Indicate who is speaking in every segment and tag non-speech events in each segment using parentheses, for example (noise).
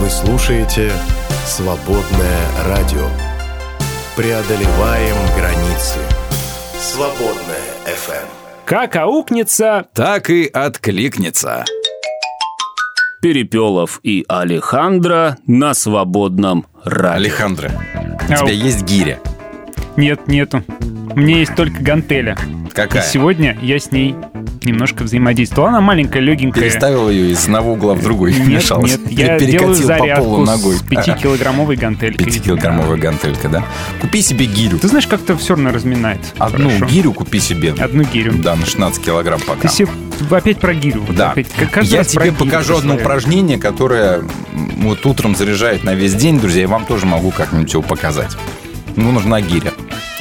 Speaker 1: Вы слушаете «Свободное радио». Преодолеваем границы. «Свободное FM.
Speaker 2: Как аукнется,
Speaker 3: Так и откликнется.
Speaker 2: Перепелов и Алехандро на свободном радио.
Speaker 3: Алехандро, у тебя есть гиря?
Speaker 2: Нет, нету. У меня есть только гантеля.
Speaker 3: Какая?
Speaker 2: И сегодня я с ней немножко взаимодействовал. Она маленькая, легенькая.
Speaker 3: Переставил ее из одного угла в другой.
Speaker 2: Нет,
Speaker 3: мешалась.
Speaker 2: нет, я
Speaker 3: Или
Speaker 2: делаю
Speaker 3: перекатил по
Speaker 2: зарядку
Speaker 3: полу ногой. (laughs)
Speaker 2: с 5-килограммовой гантелькой.
Speaker 3: 5-килограммовая гантелька, да? Купи себе гирю.
Speaker 2: Ты знаешь, как-то все равно разминает.
Speaker 3: Одну
Speaker 2: Хорошо.
Speaker 3: гирю купи себе.
Speaker 2: Одну гирю.
Speaker 3: Да, на 16 килограмм пока.
Speaker 2: Ты себе опять про гирю.
Speaker 3: Да.
Speaker 2: опять.
Speaker 3: Я тебе покажу одно упражнение, которое вот утром заряжает на весь день, друзья. Я вам тоже могу как-нибудь его показать. Ну, нужна гиря.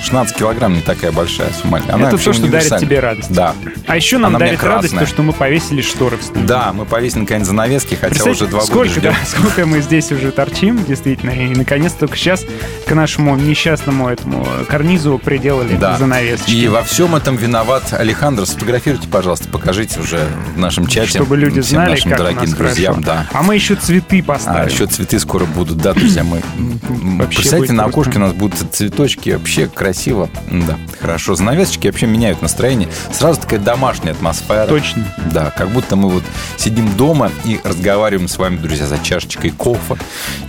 Speaker 3: 16 килограмм не такая большая сумма. Она
Speaker 2: Это то, что дарит тебе радость.
Speaker 3: Да.
Speaker 2: А еще нам
Speaker 3: Она
Speaker 2: дарит радость то, что мы повесили шторы в студии.
Speaker 3: Да, мы повесили наконец занавески, хотя уже два
Speaker 2: сколько,
Speaker 3: года ждем.
Speaker 2: да, (laughs) сколько мы здесь уже торчим, действительно, и наконец только сейчас к нашему несчастному этому карнизу приделали
Speaker 3: Да.
Speaker 2: занавесочки.
Speaker 3: И во всем этом виноват Алехандро. Сфотографируйте, пожалуйста, покажите уже в нашем чате.
Speaker 2: чтобы люди
Speaker 3: всем
Speaker 2: знали,
Speaker 3: нашим
Speaker 2: как у
Speaker 3: дорогим
Speaker 2: нас
Speaker 3: друзьям.
Speaker 2: хорошо.
Speaker 3: Да.
Speaker 2: А мы еще цветы
Speaker 3: А
Speaker 2: поставим.
Speaker 3: еще цветы скоро будут, да, друзья, мы...
Speaker 2: Вообще
Speaker 3: Представьте, на окошке у нас будут цветочки, вообще красиво. Да, хорошо. Занавесочки вообще меняют настроение. Сразу такая домашняя атмосфера.
Speaker 2: Точно.
Speaker 3: Да, как будто мы вот сидим дома и разговариваем с вами, друзья, за чашечкой кофе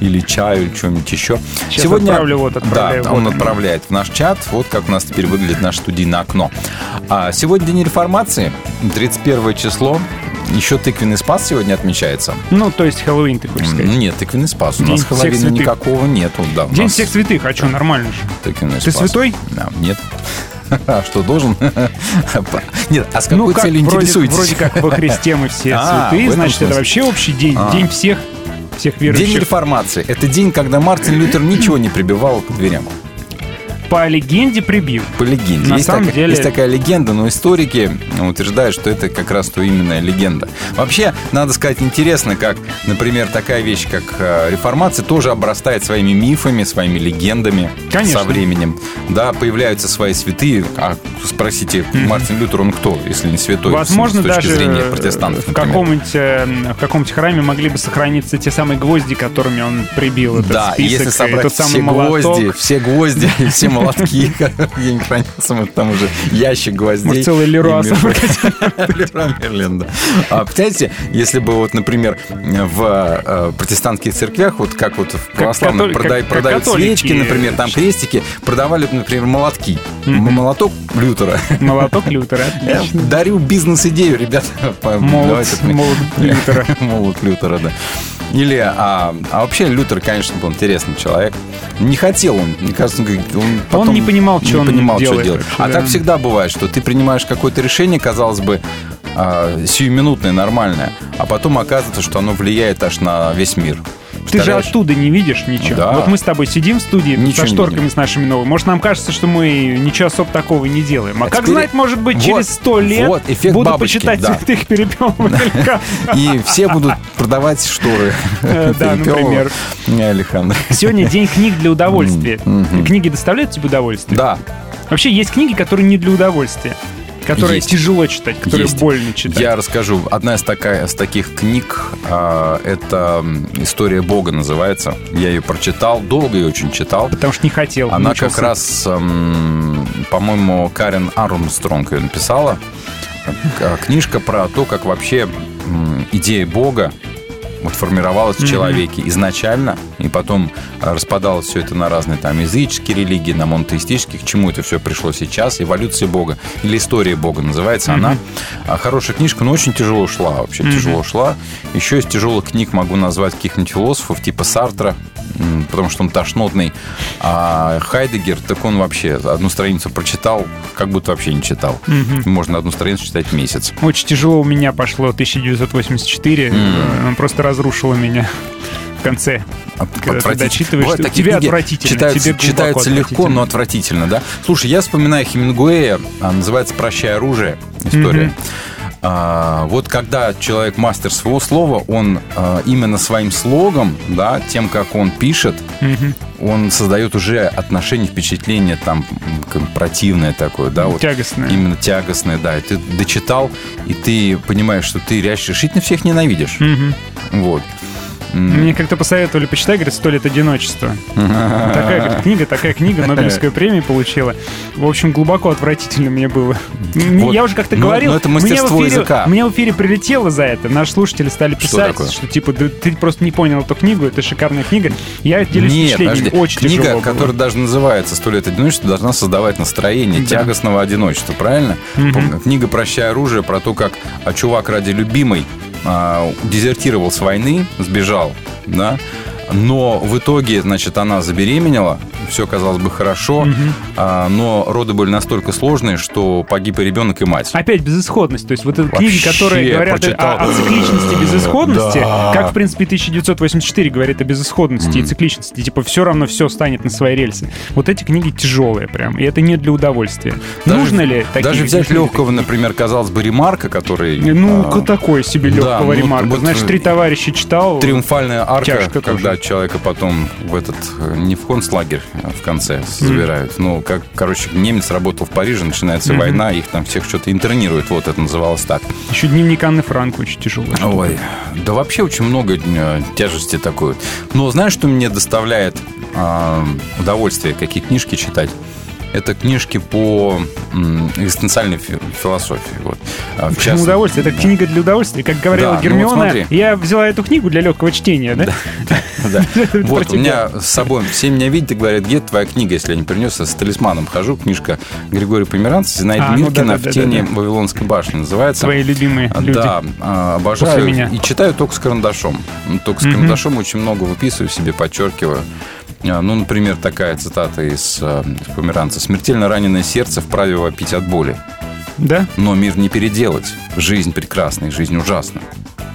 Speaker 3: или чаю, или что-нибудь еще.
Speaker 2: Сейчас отправлю, вот, отправляю,
Speaker 3: Да,
Speaker 2: вот
Speaker 3: он
Speaker 2: он.
Speaker 3: отправляет в наш чат. Вот как у нас теперь выглядит наше студийное окно. А сегодня День реформации, 31 число. Еще тыквенный спас сегодня отмечается.
Speaker 2: Ну, то есть Хэллоуин, ты хочешь сказать.
Speaker 3: Нет, тыквенный спас. У
Speaker 2: День
Speaker 3: нас
Speaker 2: всех
Speaker 3: Хэллоуина никакого нету. Да, у
Speaker 2: День
Speaker 3: нас
Speaker 2: всех святых, а что, нормально же.
Speaker 3: тыквенный
Speaker 2: Ты
Speaker 3: спас.
Speaker 2: святой?
Speaker 3: Да, нет. (laughs) А что, должен? (laughs) Нет, а с какой
Speaker 2: ну, как,
Speaker 3: целью
Speaker 2: вроде,
Speaker 3: интересуетесь?
Speaker 2: вроде как во Христе мы все (laughs)
Speaker 3: А,
Speaker 2: святые, значит, это
Speaker 3: смысле.
Speaker 2: вообще общий день.
Speaker 3: А.
Speaker 2: День всех, всех
Speaker 3: День
Speaker 2: верующих.
Speaker 3: реформации. Это день, когда Мартин Лютер ничего не прибивал к дверям.
Speaker 2: По легенде прибил.
Speaker 3: По легенде.
Speaker 2: На
Speaker 3: есть,
Speaker 2: самом
Speaker 3: такая,
Speaker 2: деле-
Speaker 3: есть такая легенда, но историки утверждают, что это как раз то именная легенда. Вообще, надо сказать, интересно, как, например, такая вещь, как э, реформация, тоже обрастает своими мифами, своими легендами
Speaker 2: Конечно.
Speaker 3: со временем. Да, появляются свои святые. А спросите, Мартин Лютер, он кто, если не святой?
Speaker 2: Возможно,
Speaker 3: с точки
Speaker 2: даже
Speaker 3: зрения протестантов,
Speaker 2: в каком-нибудь, э, в каком-нибудь храме могли бы сохраниться те самые гвозди, которыми он прибил этот
Speaker 3: Да,
Speaker 2: список,
Speaker 3: если
Speaker 2: и
Speaker 3: собрать
Speaker 2: самый
Speaker 3: все гвозди, все гвозди, (laughs) все молотки, (laughs) которые не хранятся, мы там уже ящик гвоздей.
Speaker 2: Может, целый (laughs) Леруа
Speaker 3: Мерлен, да. А, Представляете, если бы вот, например, в э, протестантских церквях, вот как вот в
Speaker 2: как
Speaker 3: продают свечки, например, там крестики, продавали, например, молотки. Молоток Лютера. (laughs)
Speaker 2: Молоток Лютера,
Speaker 3: дарю бизнес-идею, ребята.
Speaker 2: Молот, Лютера.
Speaker 3: Молот Лютера, да. Или, а, а вообще Лютер, конечно, был интересный человек. Не хотел он, мне кажется, он, он, потом
Speaker 2: не понимал, что он
Speaker 3: понимал, что
Speaker 2: делает
Speaker 3: делать.
Speaker 2: вообще,
Speaker 3: А
Speaker 2: да.
Speaker 3: так всегда бывает, что ты принимаешь какое-то решение, казалось бы, а, сиюминутное, нормальное, а потом оказывается, что оно влияет аж на весь мир.
Speaker 2: Ты же оттуда не видишь ничего.
Speaker 3: Да.
Speaker 2: Вот мы с тобой сидим в студии
Speaker 3: Ничего
Speaker 2: со шторками с нашими новыми. Может, нам кажется, что мы ничего особо такого не делаем. А,
Speaker 3: А
Speaker 2: как
Speaker 3: теперь-
Speaker 2: знать, может быть,
Speaker 3: Вот,
Speaker 2: через сто лет
Speaker 3: вот, эффект
Speaker 2: буду
Speaker 3: бабочки,
Speaker 2: почитать
Speaker 3: да.
Speaker 2: святых перепелов. (laughs)
Speaker 3: И все будут продавать шторы.
Speaker 2: Э, (laughs) да, например.
Speaker 3: Не, Александр.
Speaker 2: Сегодня день книг для удовольствия. Книги доставляют тебе удовольствие?
Speaker 3: Да,
Speaker 2: Вообще есть книги, которые не для удовольствия. Которые
Speaker 3: Есть.
Speaker 2: тяжело читать, которые
Speaker 3: Есть.
Speaker 2: больно читать.
Speaker 3: Я расскажу. Одна из, такая, из таких книг а, это «История Бога» называется. Я ее прочитал, долго ее очень читал.
Speaker 2: Потому что не хотел.
Speaker 3: Она
Speaker 2: мучился.
Speaker 3: как раз, м, по-моему, Карен Армстронг ее написала. К- Книжка про то, как вообще идея Бога вот формировалась в человеке изначально, и потом а, распадалось все это на разные там языческие религии, на монотеистические, к чему это все пришло сейчас, эволюция Бога, или история Бога называется она. А, Хорошая книжка, но очень тяжело шла, вообще тяжело шла. Еще из тяжелых книг могу назвать каких-нибудь философов, типа Сартра, потому что он тошнотный. А Хайдегер, так он вообще одну страницу прочитал, как будто вообще не читал. Можно одну страницу читать месяц.
Speaker 2: Очень тяжело у меня пошло 1984. Э, Просто разрушило меня в конце. Когда ты
Speaker 3: Отвратительно.
Speaker 2: дочитываешь,
Speaker 3: Бывают
Speaker 2: что
Speaker 3: такие
Speaker 2: тебе
Speaker 3: книги,
Speaker 2: отвратительно,
Speaker 3: Читаются,
Speaker 2: тебе
Speaker 3: читаются легко, но отвратительно, да? Слушай, я вспоминаю Хемингуэя, а, называется «Прощай оружие». История. А, вот когда человек мастер своего слова, он а, именно своим слогом, да, тем, как он пишет, он создает уже отношение, впечатление там противное такое, да, вот
Speaker 2: Тягостное.
Speaker 3: именно тягостное, да. И ты дочитал, и ты понимаешь, что ты реально решительно всех ненавидишь. Вот.
Speaker 2: Мне как-то посоветовали почитать, говорят, «Сто лет одиночества». (laughs) Такая говорит, книга, такая книга, Нобелевскую премию получила. В общем, глубоко отвратительно мне было.
Speaker 3: Вот.
Speaker 2: Я уже как-то
Speaker 3: Но-
Speaker 2: говорил,
Speaker 3: но это
Speaker 2: мне
Speaker 3: мастерство
Speaker 2: в эфире-
Speaker 3: языка.
Speaker 2: мне в эфире прилетело за это. Наши слушатели стали
Speaker 3: Что
Speaker 2: писать,
Speaker 3: такое?
Speaker 2: что типа, «Да ты просто не понял эту книгу, это шикарная книга. Я делюсь
Speaker 3: Нет,
Speaker 2: впечатлениями.
Speaker 3: подожди.
Speaker 2: Очень
Speaker 3: Книга,
Speaker 2: тяжело было.
Speaker 3: которая даже называется «Сто лет одиночества», должна создавать настроение
Speaker 2: Да.
Speaker 3: тягостного одиночества, правильно?
Speaker 2: Мгм.
Speaker 3: Книга «Прощай оружие» про то, как а, чувак ради любимой дезертировал с войны, сбежал, да, но в итоге, значит, она забеременела, все казалось бы хорошо, а, но роды были настолько сложные, что погиб и ребенок, и мать.
Speaker 2: Опять безысходность. То есть вот это книги, которые говорят
Speaker 3: прочитал.
Speaker 2: о, о цикличности безысходности,
Speaker 3: Да.
Speaker 2: как, в принципе, 1984 говорит о безысходности и цикличности. Типа все равно все станет на свои рельсы. Вот эти книги тяжелые прям. И это не для удовольствия.
Speaker 3: Даже-
Speaker 2: Нужно ли такие
Speaker 3: Даже взять
Speaker 2: книги?
Speaker 3: легкого, например, казалось бы, ремарка, который...
Speaker 2: Ну,
Speaker 3: а,
Speaker 2: такой себе
Speaker 3: да,
Speaker 2: легкого
Speaker 3: ну,
Speaker 2: ремарка.
Speaker 3: вот,
Speaker 2: Знаешь,
Speaker 3: э,
Speaker 2: три товарища читал.
Speaker 3: Триумфальная арка, когда человека потом в этот, э, не в концлагерь, в конце забирают. Ну, как, короче, немец работал в Париже, начинается война, их там всех что-то интернируют. Вот это называлось так.
Speaker 2: Еще дневник Анны Франк очень тяжелый.
Speaker 3: Ой, да вообще очень много э, тяжести такой. Но знаешь, что мне доставляет а, удовольствие, какие книжки читать? Это книжки по экзистенциальной фи- философии. Вот. А, в
Speaker 2: Почему
Speaker 3: частности-
Speaker 2: удовольствие? Это книга для удовольствия. Как говорила
Speaker 3: Да, ну вот
Speaker 2: Гермиона,
Speaker 3: смотри.
Speaker 2: я взяла эту книгу для легкого чтения, да?
Speaker 3: Да. (laughs) (laughs) Вот, у меня с собой, все меня видят и говорят, где твоя книга, если я не принес, с талисманом хожу, книжка Григория Померанца, Зинаида
Speaker 2: А,
Speaker 3: Миркина
Speaker 2: да-да-да-да-да.
Speaker 3: «В тени Вавилонской башни» называется.
Speaker 2: Твои любимые люди.
Speaker 3: Да, а, обожаю. И читаю только с карандашом. Только с карандашом очень много выписываю себе, подчеркиваю. А, Ну, например, такая цитата из э, Померанца. «Смертельно раненое сердце вправе вопить от боли.
Speaker 2: Да?
Speaker 3: Но мир не переделать. Жизнь прекрасна и жизнь ужасна».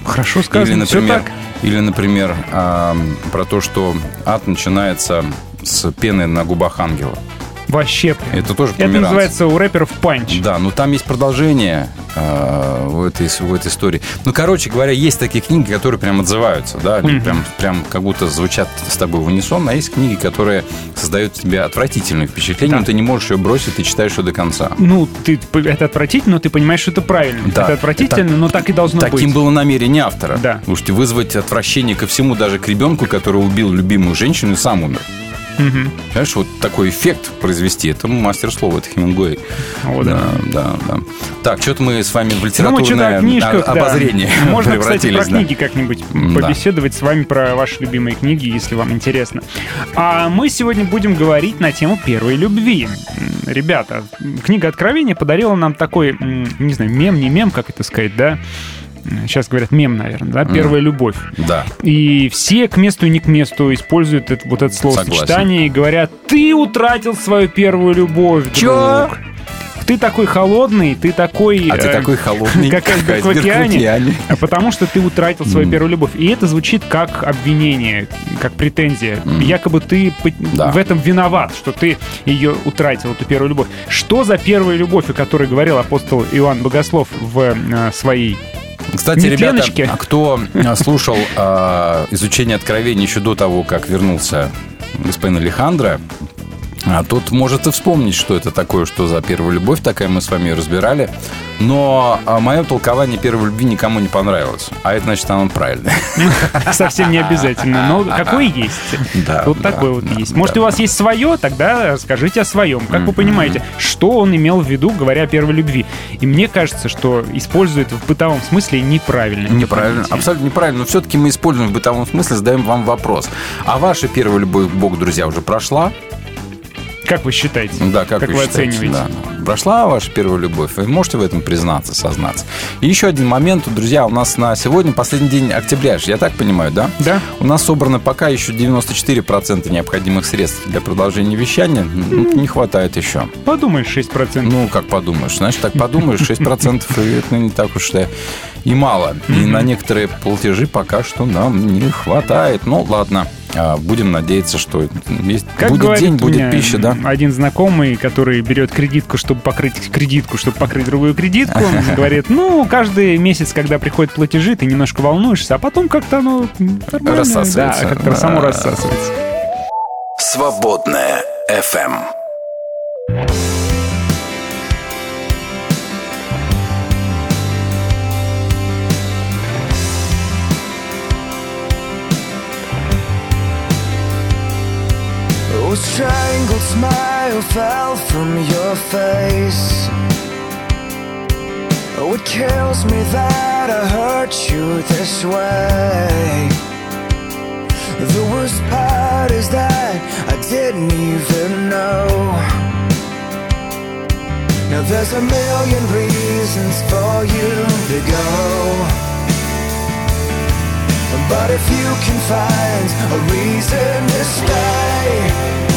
Speaker 2: Хорошо
Speaker 3: Или,
Speaker 2: сказано. Все
Speaker 3: например, или, например ам, про то, что ад начинается с пены на губах ангела.
Speaker 2: Вообще. прям.
Speaker 3: Это тоже
Speaker 2: Это
Speaker 3: Померанц.
Speaker 2: называется у рэперов панч.
Speaker 3: Да, но там есть продолжение э, в, этой, в этой истории. Ну, короче говоря, есть такие книги, которые прям отзываются, да, они
Speaker 2: Мгм.
Speaker 3: прям, прям как будто звучат с тобой в унисон, а есть книги, которые создают тебе отвратительное впечатление,
Speaker 2: Да.
Speaker 3: но ты не можешь ее бросить, ты читаешь ее до конца.
Speaker 2: Ну, ты, это отвратительно, но ты понимаешь, что это правильно.
Speaker 3: Да.
Speaker 2: Это отвратительно, но так и должно
Speaker 3: Таким
Speaker 2: быть.
Speaker 3: было намерение автора.
Speaker 2: Да.
Speaker 3: Слушайте, вызвать отвращение ко всему, даже к ребенку, который убил любимую женщину и сам умер.
Speaker 2: Мгм.
Speaker 3: Понимаешь, вот такой эффект произвести, это мастер слова, это Хемингуэй.
Speaker 2: О, да.
Speaker 3: да, да. Так, что-то мы с вами в
Speaker 2: Ну,
Speaker 3: литературное
Speaker 2: о книжках, да.
Speaker 3: обозрение (laughs)
Speaker 2: Можно, кстати, про
Speaker 3: да.
Speaker 2: книги как-нибудь
Speaker 3: Да.
Speaker 2: побеседовать с вами про ваши любимые книги, если вам интересно. А мы сегодня будем говорить на тему первой любви. Ребята, книга Откровения подарила нам такой, не знаю, мем, не мем, как это сказать, да? Сейчас говорят мем, наверное, да? Первая любовь.
Speaker 3: Да.
Speaker 2: И все к месту и не к месту используют это, вот это словосочетание и говорят, ты утратил свою первую любовь,
Speaker 3: Чё?
Speaker 2: друг. Ты такой холодный, ты такой...
Speaker 3: А ты
Speaker 2: э,
Speaker 3: такой холодный,
Speaker 2: как айсберг в океане. А Потому что ты утратил свою
Speaker 3: Мгм.
Speaker 2: первую любовь. И это звучит как обвинение, как претензия.
Speaker 3: Мгм.
Speaker 2: Якобы ты
Speaker 3: Да.
Speaker 2: в этом виноват, что ты ее утратил, эту первую любовь. Что за первая любовь, о которой говорил апостол Иоанн Богослов в э, своей...
Speaker 3: Кстати,
Speaker 2: Не
Speaker 3: ребята, кто а, слушал а, изучение откровений еще до того, как вернулся господин Алехандро, а, тот может и вспомнить, что это такое, что за первая любовь такая, мы с вами ее разбирали. Но а, мое толкование первой любви никому не понравилось. А это значит, оно правильное. (laughs)
Speaker 2: Совсем не обязательно, но какое есть.
Speaker 3: Да,
Speaker 2: Вот
Speaker 3: да,
Speaker 2: такое вот
Speaker 3: да,
Speaker 2: есть. Может, у вас есть свое, тогда скажите о своем. Как вы понимаете, что он имел в виду, говоря о первой любви? И мне кажется, что использует в бытовом смысле неправильно.
Speaker 3: Неправильно, абсолютно неправильно. Но все-таки мы используем в бытовом смысле, задаем вам вопрос. А ваша первая любовь к Богу, друзья, уже прошла?
Speaker 2: Как вы считаете?
Speaker 3: Да, как,
Speaker 2: Как
Speaker 3: вы,
Speaker 2: вы
Speaker 3: считаете?
Speaker 2: оцениваете?
Speaker 3: Да. Прошла ваша первая любовь? Вы можете в этом признаться, сознаться? И еще один момент, друзья, у нас на сегодня последний день октября, я так понимаю, да?
Speaker 2: Да?
Speaker 3: У нас собрано пока еще 94% необходимых средств для продолжения вещания. Ну, не хватает еще.
Speaker 2: Подумаешь, 6%.
Speaker 3: Ну, как подумаешь. Значит, так подумаешь, 6% и это не так уж и мало. И на некоторые платежи пока что нам не хватает. Ну, ладно. А, Будем надеяться, что есть,
Speaker 2: Как
Speaker 3: будет
Speaker 2: говорит
Speaker 3: день, будет
Speaker 2: меня
Speaker 3: пища, да?
Speaker 2: один знакомый, который берет кредитку, чтобы покрыть кредитку, чтобы покрыть другую кредитку, (laughs) говорит, ну, каждый месяц, когда приходят платежи, ты немножко волнуешься, а потом как-то оно нормально,
Speaker 3: Рассасывается.
Speaker 2: Да, как-то само рассасывается.
Speaker 1: Свободная FM.
Speaker 4: cold smile fell from your face. Oh, it kills me that I hurt you this way. The worst part is that I didn't even know. Now there's a million reasons for you to go. But if you can find a reason to stay.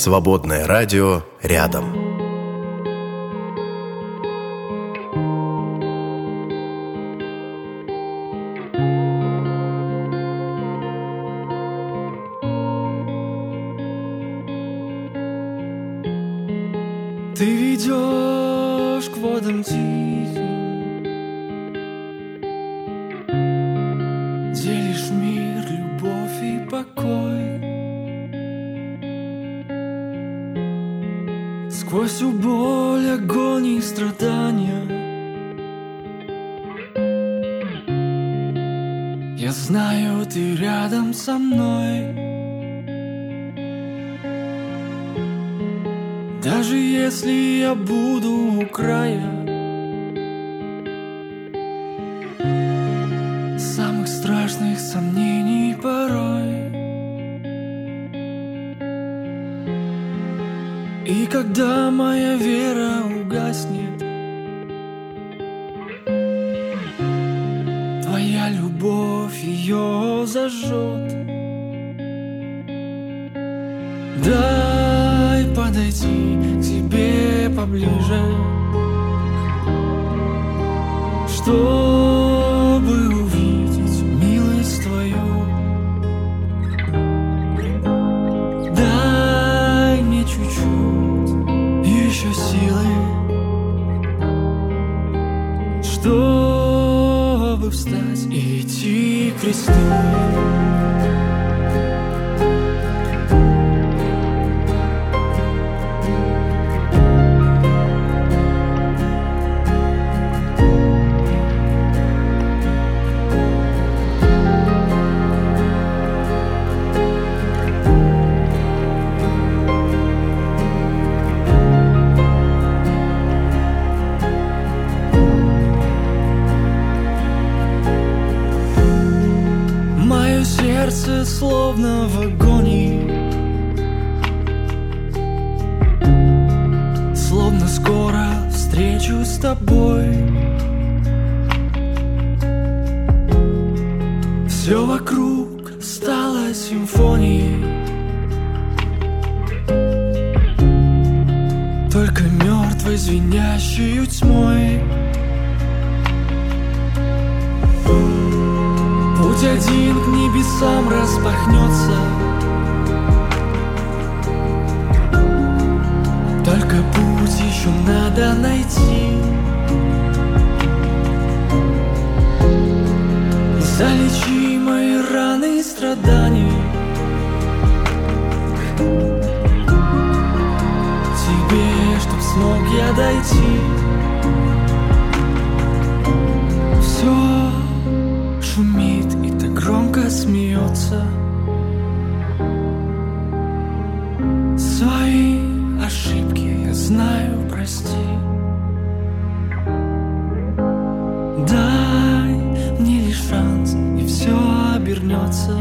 Speaker 1: Свободное радио рядом. Свои ошибки я знаю, прости. Дай мне лишь шанс, и все обернется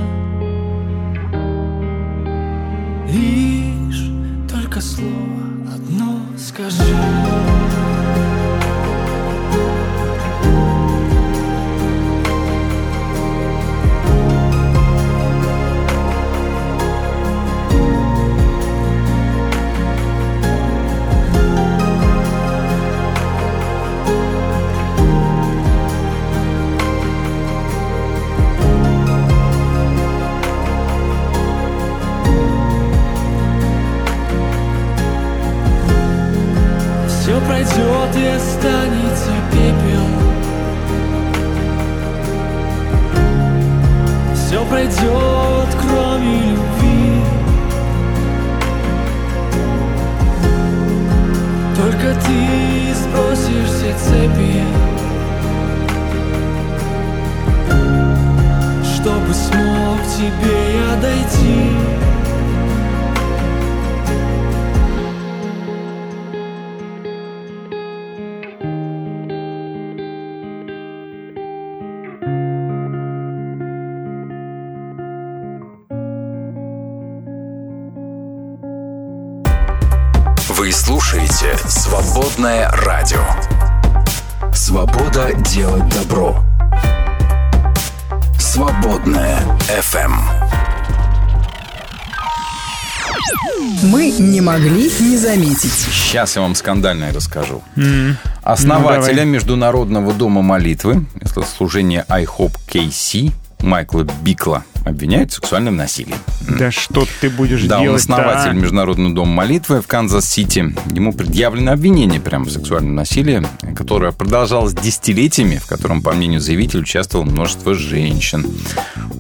Speaker 5: заметить.
Speaker 3: Сейчас я вам скандальное расскажу.
Speaker 2: Ну,
Speaker 3: Основателя
Speaker 2: давай.
Speaker 3: Международного дома молитвы, это служение IHOPKC, Майкла Бикла, обвиняют в сексуальном насилии.
Speaker 2: Да что ты будешь
Speaker 3: Да, он
Speaker 2: делать
Speaker 3: основатель Международного дома молитвы в Канзас-Сити. Ему предъявлено обвинение прямо в сексуальном насилии, которое продолжалось десятилетиями, в котором, по мнению заявителя, участвовало множество женщин.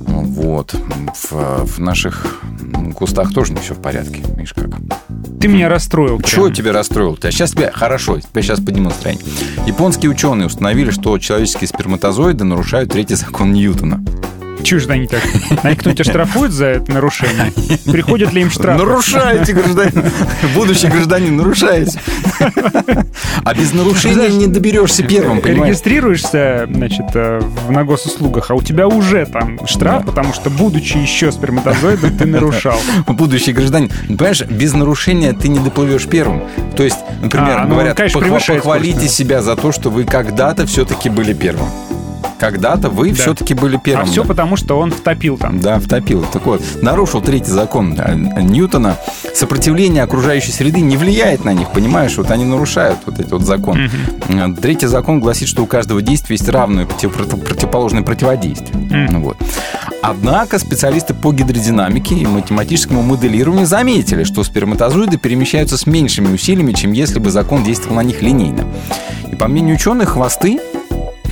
Speaker 3: Вот. В, в наших кустах тоже не все в порядке. Видишь как.
Speaker 2: Ты меня расстроил.
Speaker 3: Чего
Speaker 2: прям.
Speaker 3: тебя расстроил? Тебя сейчас тебя хорошо, тебя сейчас подниму настроение. Японские ученые установили, что человеческие сперматозоиды нарушают третий закон Ньютона.
Speaker 2: Же они так? Они кто-нибудь оштрафует за это нарушение? Приходят ли им штрафы?
Speaker 3: Нарушаете, гражданин. Будущий гражданин, нарушаете. А без нарушения не доберешься первым, понимаешь?
Speaker 2: Регистрируешься, значит, э, в, на госуслугах, а у тебя уже там штраф, потому что, будучи еще сперматозоидом, ты нарушал.
Speaker 3: Будущий гражданин. Понимаешь, без нарушения ты не доплывешь первым. То есть, например,
Speaker 2: А, ну,
Speaker 3: говорят,
Speaker 2: конечно,
Speaker 3: «Похва-
Speaker 2: превышает
Speaker 3: похвалите себя за то, что вы когда-то все-таки были первым. Когда-то вы
Speaker 2: Да.
Speaker 3: все-таки были первым.
Speaker 2: А все потому, что он втопил там.
Speaker 3: Да, втопил. Так вот, нарушил третий закон э, Ньютона. Сопротивление окружающей среды не влияет на них, понимаешь? Вот они нарушают вот этот вот закон. Э, Третий закон гласит, что у каждого действия есть равное против- против- противоположное противодействие. Ну Вот. Однако специалисты по гидродинамике и математическому моделированию заметили, что сперматозоиды перемещаются с меньшими усилиями, чем если бы закон действовал на них линейно. И по мнению ученых, хвосты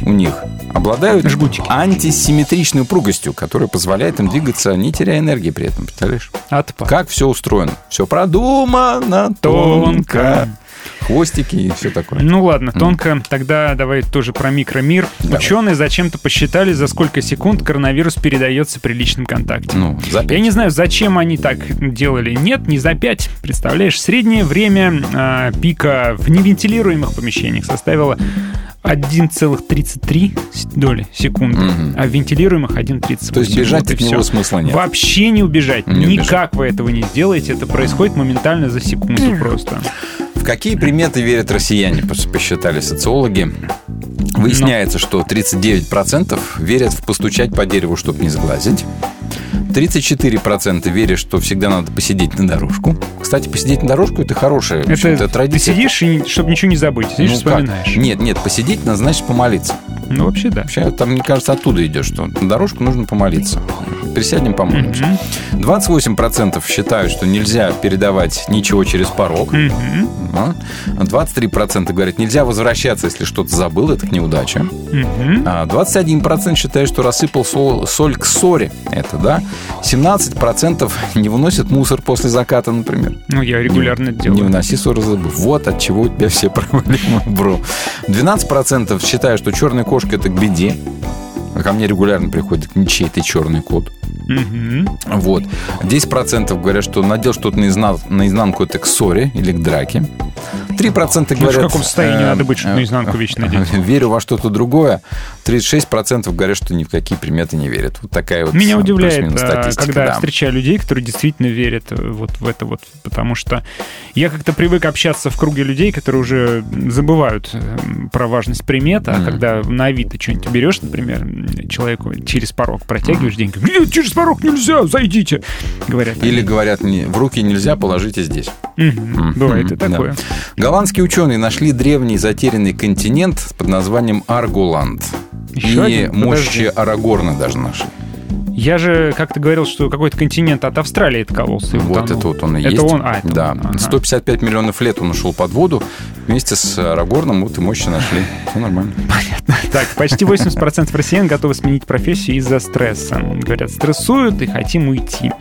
Speaker 3: у них обладают
Speaker 2: Жгутики.
Speaker 3: антисимметричной упругостью, которая позволяет им двигаться, не теряя энергии при этом. Представляешь?
Speaker 2: Отпад.
Speaker 3: Как все устроено? Все продумано тонко. Хвостики и все такое.
Speaker 2: Ну ладно, тонко. Тогда давай тоже про микромир.
Speaker 3: Давай.
Speaker 2: Ученые зачем-то посчитали, за сколько секунд коронавирус передается при личном контакте.
Speaker 3: Ну, за
Speaker 2: Я
Speaker 3: пять.
Speaker 2: не знаю, зачем они так делали. Нет, не за 5. Представляешь, среднее время э, пика в невентилируемых помещениях составило 1,33 доли секунды,
Speaker 3: Мгм.
Speaker 2: а в вентилируемых 1,38.
Speaker 3: То есть бежать
Speaker 2: Вот
Speaker 3: от него
Speaker 2: всё.
Speaker 3: смысла нет.
Speaker 2: Вообще не убежать.
Speaker 3: Не
Speaker 2: Никак вы этого не сделаете. Это происходит моментально за секунду просто.
Speaker 3: В какие приметы верят россияне, пос- посчитали социологи? Выясняется, что 39% верят в постучать по дереву, чтобы не сглазить. 34% верят, что всегда надо посидеть на дорожку. Кстати, посидеть на дорожку – это хорошая
Speaker 2: Это ты
Speaker 3: традиция.
Speaker 2: сидишь, и, чтобы ничего не забыть. Сидишь,
Speaker 3: Ну как?
Speaker 2: вспоминаешь.
Speaker 3: Нет, нет, посидеть значит, помолиться.
Speaker 2: Ну, вообще, да.
Speaker 3: Вообще, там, мне кажется, оттуда идет, что на дорожку нужно помолиться. Присядем, помолимся.
Speaker 2: Мгм.
Speaker 3: 28% считают, что нельзя передавать ничего через порог. А? 23% говорят, нельзя возвращаться, если что-то забыл, это к неудаче. А 21% считают, что рассыпал сол- соль к ссоре. Это, да. 17% не выносят мусор после заката, например.
Speaker 2: Ну, я регулярно
Speaker 3: Не
Speaker 2: делаю.
Speaker 3: выноси ссоры за забыв. Вот от чего у тебя все (laughs) проблемы, бро. 12% считают, что черная кошка это к беде. А Ко мне регулярно приходит ничей ты черный кот. Вот. 10% говорят, что надел что-то наизна- наизнанку это к ссоре или к драке. 3%
Speaker 2: Ну,
Speaker 3: говорят...
Speaker 2: в каком состоянии
Speaker 3: э,
Speaker 2: надо быть, чтобы
Speaker 3: э,
Speaker 2: наизнанку вечно надеть? (laughs)
Speaker 3: Верю во что-то другое. 36% говорят, что ни в какие приметы не верят. Вот такая вот
Speaker 2: Меня
Speaker 3: э,
Speaker 2: удивляет, а,
Speaker 3: статистика,
Speaker 2: когда я
Speaker 3: да.
Speaker 2: встречаю людей, которые действительно верят э, вот в это вот, потому что я как-то привык общаться в круге людей, которые уже забывают э, про важность примет, а
Speaker 3: Мгм.
Speaker 2: когда на Авито что-нибудь берешь, например, человеку через порог протягиваешь деньги, «Нет, через порог нельзя, зайдите, говорят.
Speaker 3: Или
Speaker 2: они.
Speaker 3: говорят, в руки нельзя, положите здесь.
Speaker 2: Мгм, Бывает и
Speaker 3: Да.
Speaker 2: такое.
Speaker 3: Голландские ученые нашли древний затерянный континент под названием Аргуланд.
Speaker 2: Еще
Speaker 3: И
Speaker 2: один?
Speaker 3: мощи. Арагорна даже нашли.
Speaker 2: Я же как-то говорил, что какой-то континент от Австралии откололся
Speaker 3: Вот
Speaker 2: утонул.
Speaker 3: это вот он и
Speaker 2: Это
Speaker 3: есть.
Speaker 2: он? А, это
Speaker 3: да.
Speaker 2: он, ага.
Speaker 3: 155 миллионов лет он ушел под воду. Вместе с Арагорном вот и мощи нашли. Все нормально.
Speaker 2: Так, почти 80% россиян готовы сменить профессию из-за стресса. Говорят, стрессуют и хотим уйти.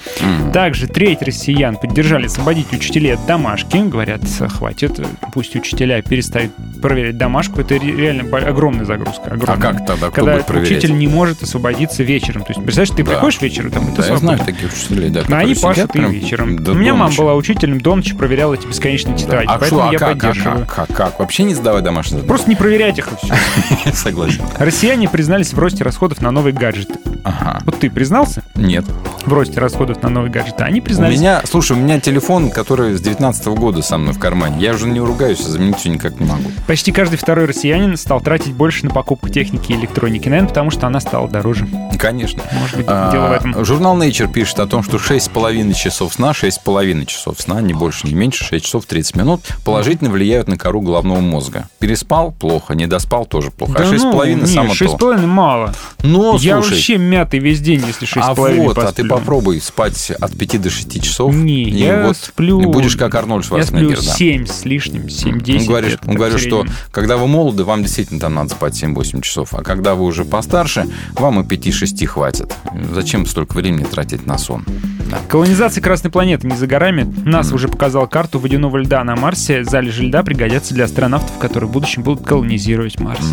Speaker 2: Также треть россиян поддержали освободить учителей от домашки. Говорят, хватит, пусть учителя перестают проверять домашку. Это ре- реально огромная загрузка.
Speaker 3: А
Speaker 2: Огромная.
Speaker 3: как тогда? Кто
Speaker 2: Когда
Speaker 3: будет проверять?
Speaker 2: учитель не может освободиться вечером. То есть, представляешь, ты
Speaker 3: Да.
Speaker 2: приходишь вечером, там, и ты
Speaker 3: Да, я знаю таких учителей, да. Которые
Speaker 2: они пашут и вечером. У меня мама была учителем, до ночи проверяла эти бесконечные тетради,
Speaker 3: А
Speaker 2: поэтому
Speaker 3: а
Speaker 2: я
Speaker 3: как, а
Speaker 2: поддерживаю.
Speaker 3: как, как, как? Вообще не сдавай домашнее задание?
Speaker 2: Просто не проверять их и все. (laughs)
Speaker 3: Согласен.
Speaker 2: Россияне признались в росте расходов на новые гаджеты.
Speaker 3: Ага.
Speaker 2: Вот ты признался
Speaker 3: Нет.
Speaker 2: в росте расходов на новые гаджеты? Они
Speaker 3: У
Speaker 2: признались.
Speaker 3: меня, слушай, у меня телефон, который с 19 года со мной в кармане. Я уже не ругаюсь, а заменить все никак не могу.
Speaker 2: Почти каждый второй россиянин стал тратить больше на покупку техники и электроники. Наверное, потому что она стала дороже.
Speaker 3: Конечно.
Speaker 2: Может быть,
Speaker 3: А,
Speaker 2: дело в этом.
Speaker 3: Журнал Nature пишет о том, что 6,5 часов сна, 6,5 часов сна, не больше, не меньше, 6 часов 30 минут, положительно влияют на кору головного мозга. Переспал – плохо, не доспал – тоже плохо. а 6,5
Speaker 2: ну,
Speaker 3: само
Speaker 2: нет,
Speaker 3: то.
Speaker 2: 6,5 мало.
Speaker 3: Но,
Speaker 2: Я
Speaker 3: слушай,
Speaker 2: вообще мятый весь день, если 6,5
Speaker 3: а вот, а ты
Speaker 2: посплю.
Speaker 3: попробуй спать от 5 до 6 часов.
Speaker 2: Не,
Speaker 3: и
Speaker 2: я
Speaker 3: вот
Speaker 2: сплю...
Speaker 3: Будешь как Арнольд
Speaker 2: Я сплю
Speaker 3: Шварценеггер, да.
Speaker 2: 7 с лишним, 7-10.
Speaker 3: Он говорит, он говорит что когда вы молоды, вам действительно там надо спать 7-8 часов. А когда вы уже постарше, вам и 5-6 хватит. Зачем столько времени тратить на сон? Да.
Speaker 2: Колонизация Красной планеты не за горами. НАСА уже показал карту водяного льда на Марсе. Залежи льда пригодятся для астронавтов, которые в будущем будут колонизировать Марс.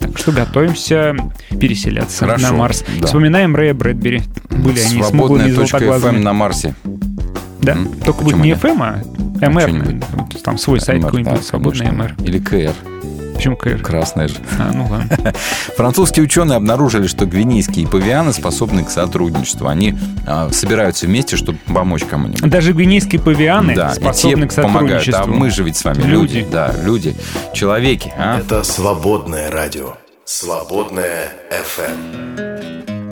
Speaker 2: Так что готовимся переселяться
Speaker 3: Хорошо,
Speaker 2: на Марс.
Speaker 3: да.
Speaker 2: Вспоминаем Рэя Брэдбери. Были они смуглыми и
Speaker 3: Свободная точка FM
Speaker 2: золотоглазыми.
Speaker 3: на Марсе.
Speaker 2: Да,
Speaker 3: М,
Speaker 2: только будет не? FM, а MR. Там свой сайт какой-нибудь,
Speaker 3: да,
Speaker 2: свободный. MR.
Speaker 3: Или КР.
Speaker 2: Почему КР?
Speaker 3: Красная же.
Speaker 2: А, ну ладно. (laughs)
Speaker 3: Французские ученые обнаружили, что гвинейские павианы способны к сотрудничеству. Они а, собираются вместе, чтобы помочь кому-нибудь.
Speaker 2: Даже гвинейские павианы
Speaker 3: Да, и
Speaker 2: способны
Speaker 3: те
Speaker 2: к
Speaker 3: помогают. А
Speaker 2: сотрудничеству.
Speaker 3: мы же ведь с вами
Speaker 2: Люди.
Speaker 3: люди. Да, люди. Человеки. А?
Speaker 1: Это свободное радио. Свободное FM.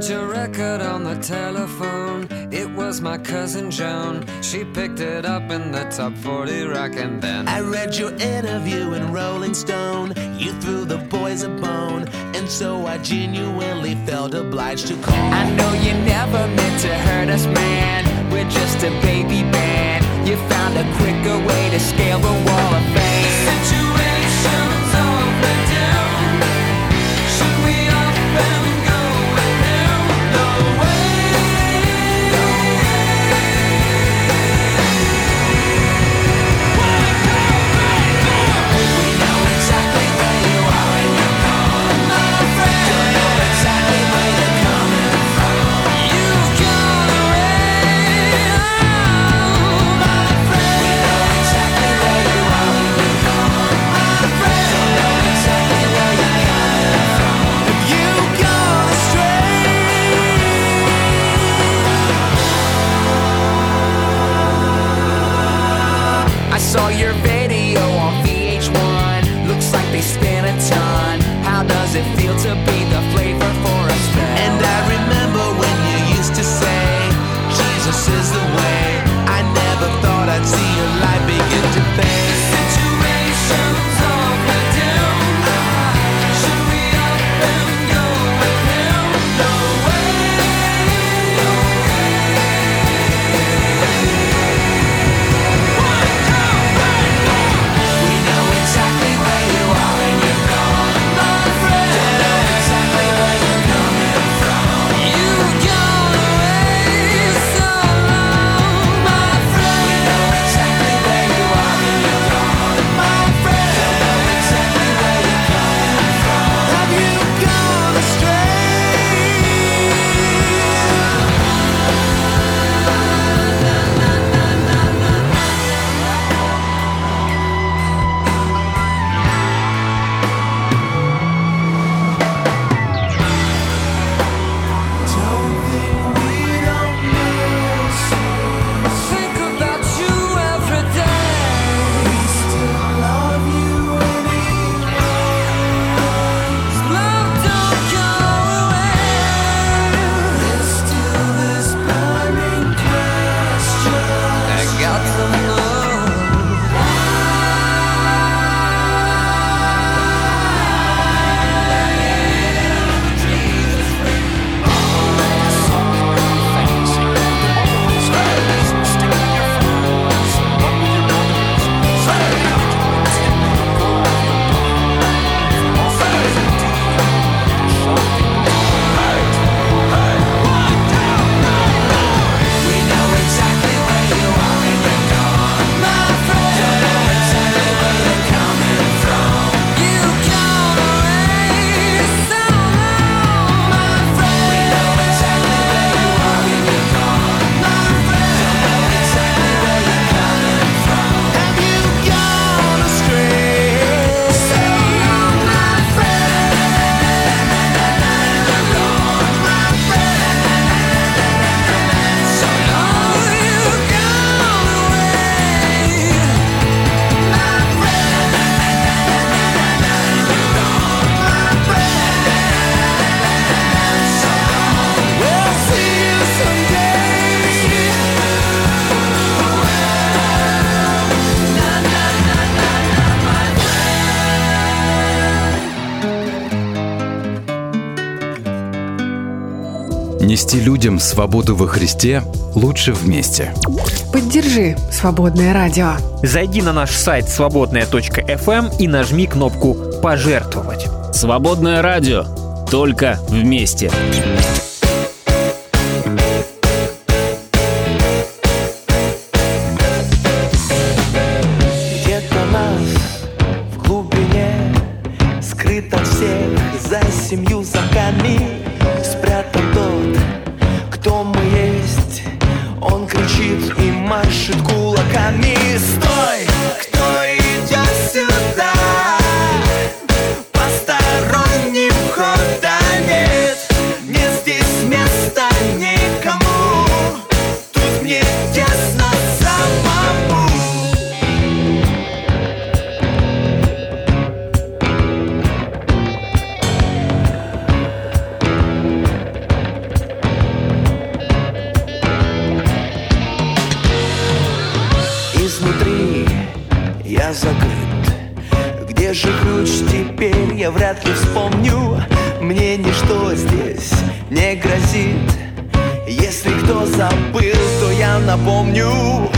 Speaker 6: Heard your record on the telephone. It was my cousin Joan. She picked it up in the top 40 rock and then.
Speaker 7: I read your interview in Rolling Stone. You threw the boys a bone, and so I genuinely felt obliged to call.
Speaker 6: I know you never meant to hurt us, man. We're just a baby band. You found a quicker way to scale the wall of fame. Saw your video on VH1. Looks like they spent a ton. How does it feel to be the flavor for a spell?
Speaker 7: And I remember when you used to say, Jesus is the way. I never thought I'd see your light begin to fade.
Speaker 3: Будем свободу во Христе лучше вместе.
Speaker 8: Поддержи «Свободное радио».
Speaker 9: Зайди на наш сайт свободное.фм эм и нажми кнопку «Пожертвовать».
Speaker 10: «Свободное радио» только вместе.
Speaker 7: Вместе. я вряд ли вспомню. Мне ничто здесь не грозит. Если кто забыл, то я напомню.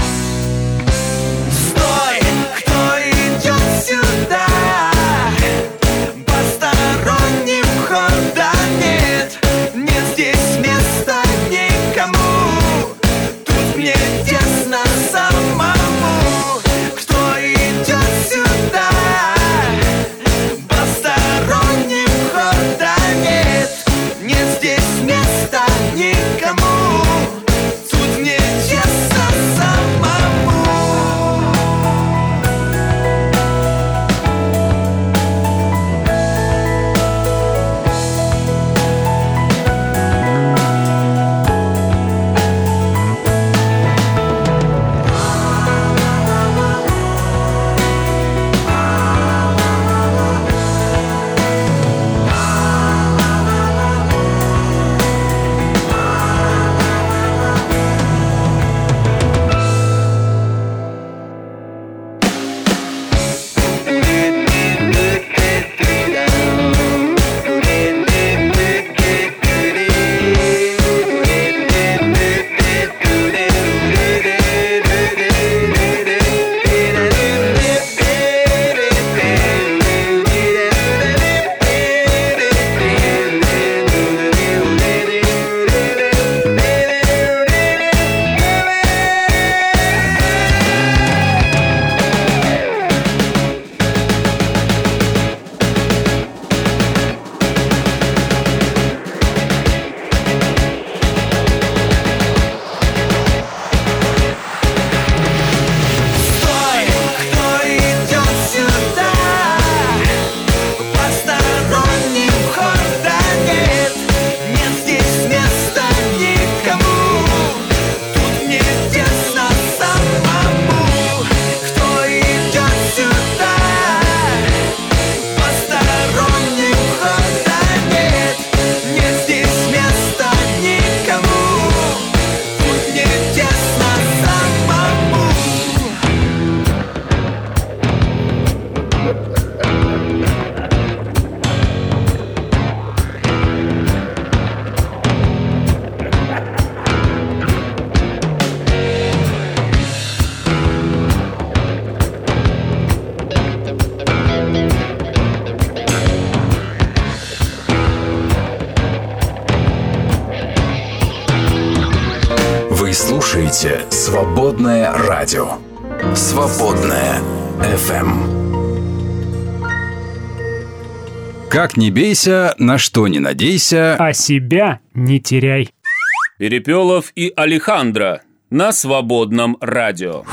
Speaker 3: Не бейся, на что не надейся.
Speaker 2: А себя не теряй.
Speaker 10: Перепелов и Алехандро на свободном радио.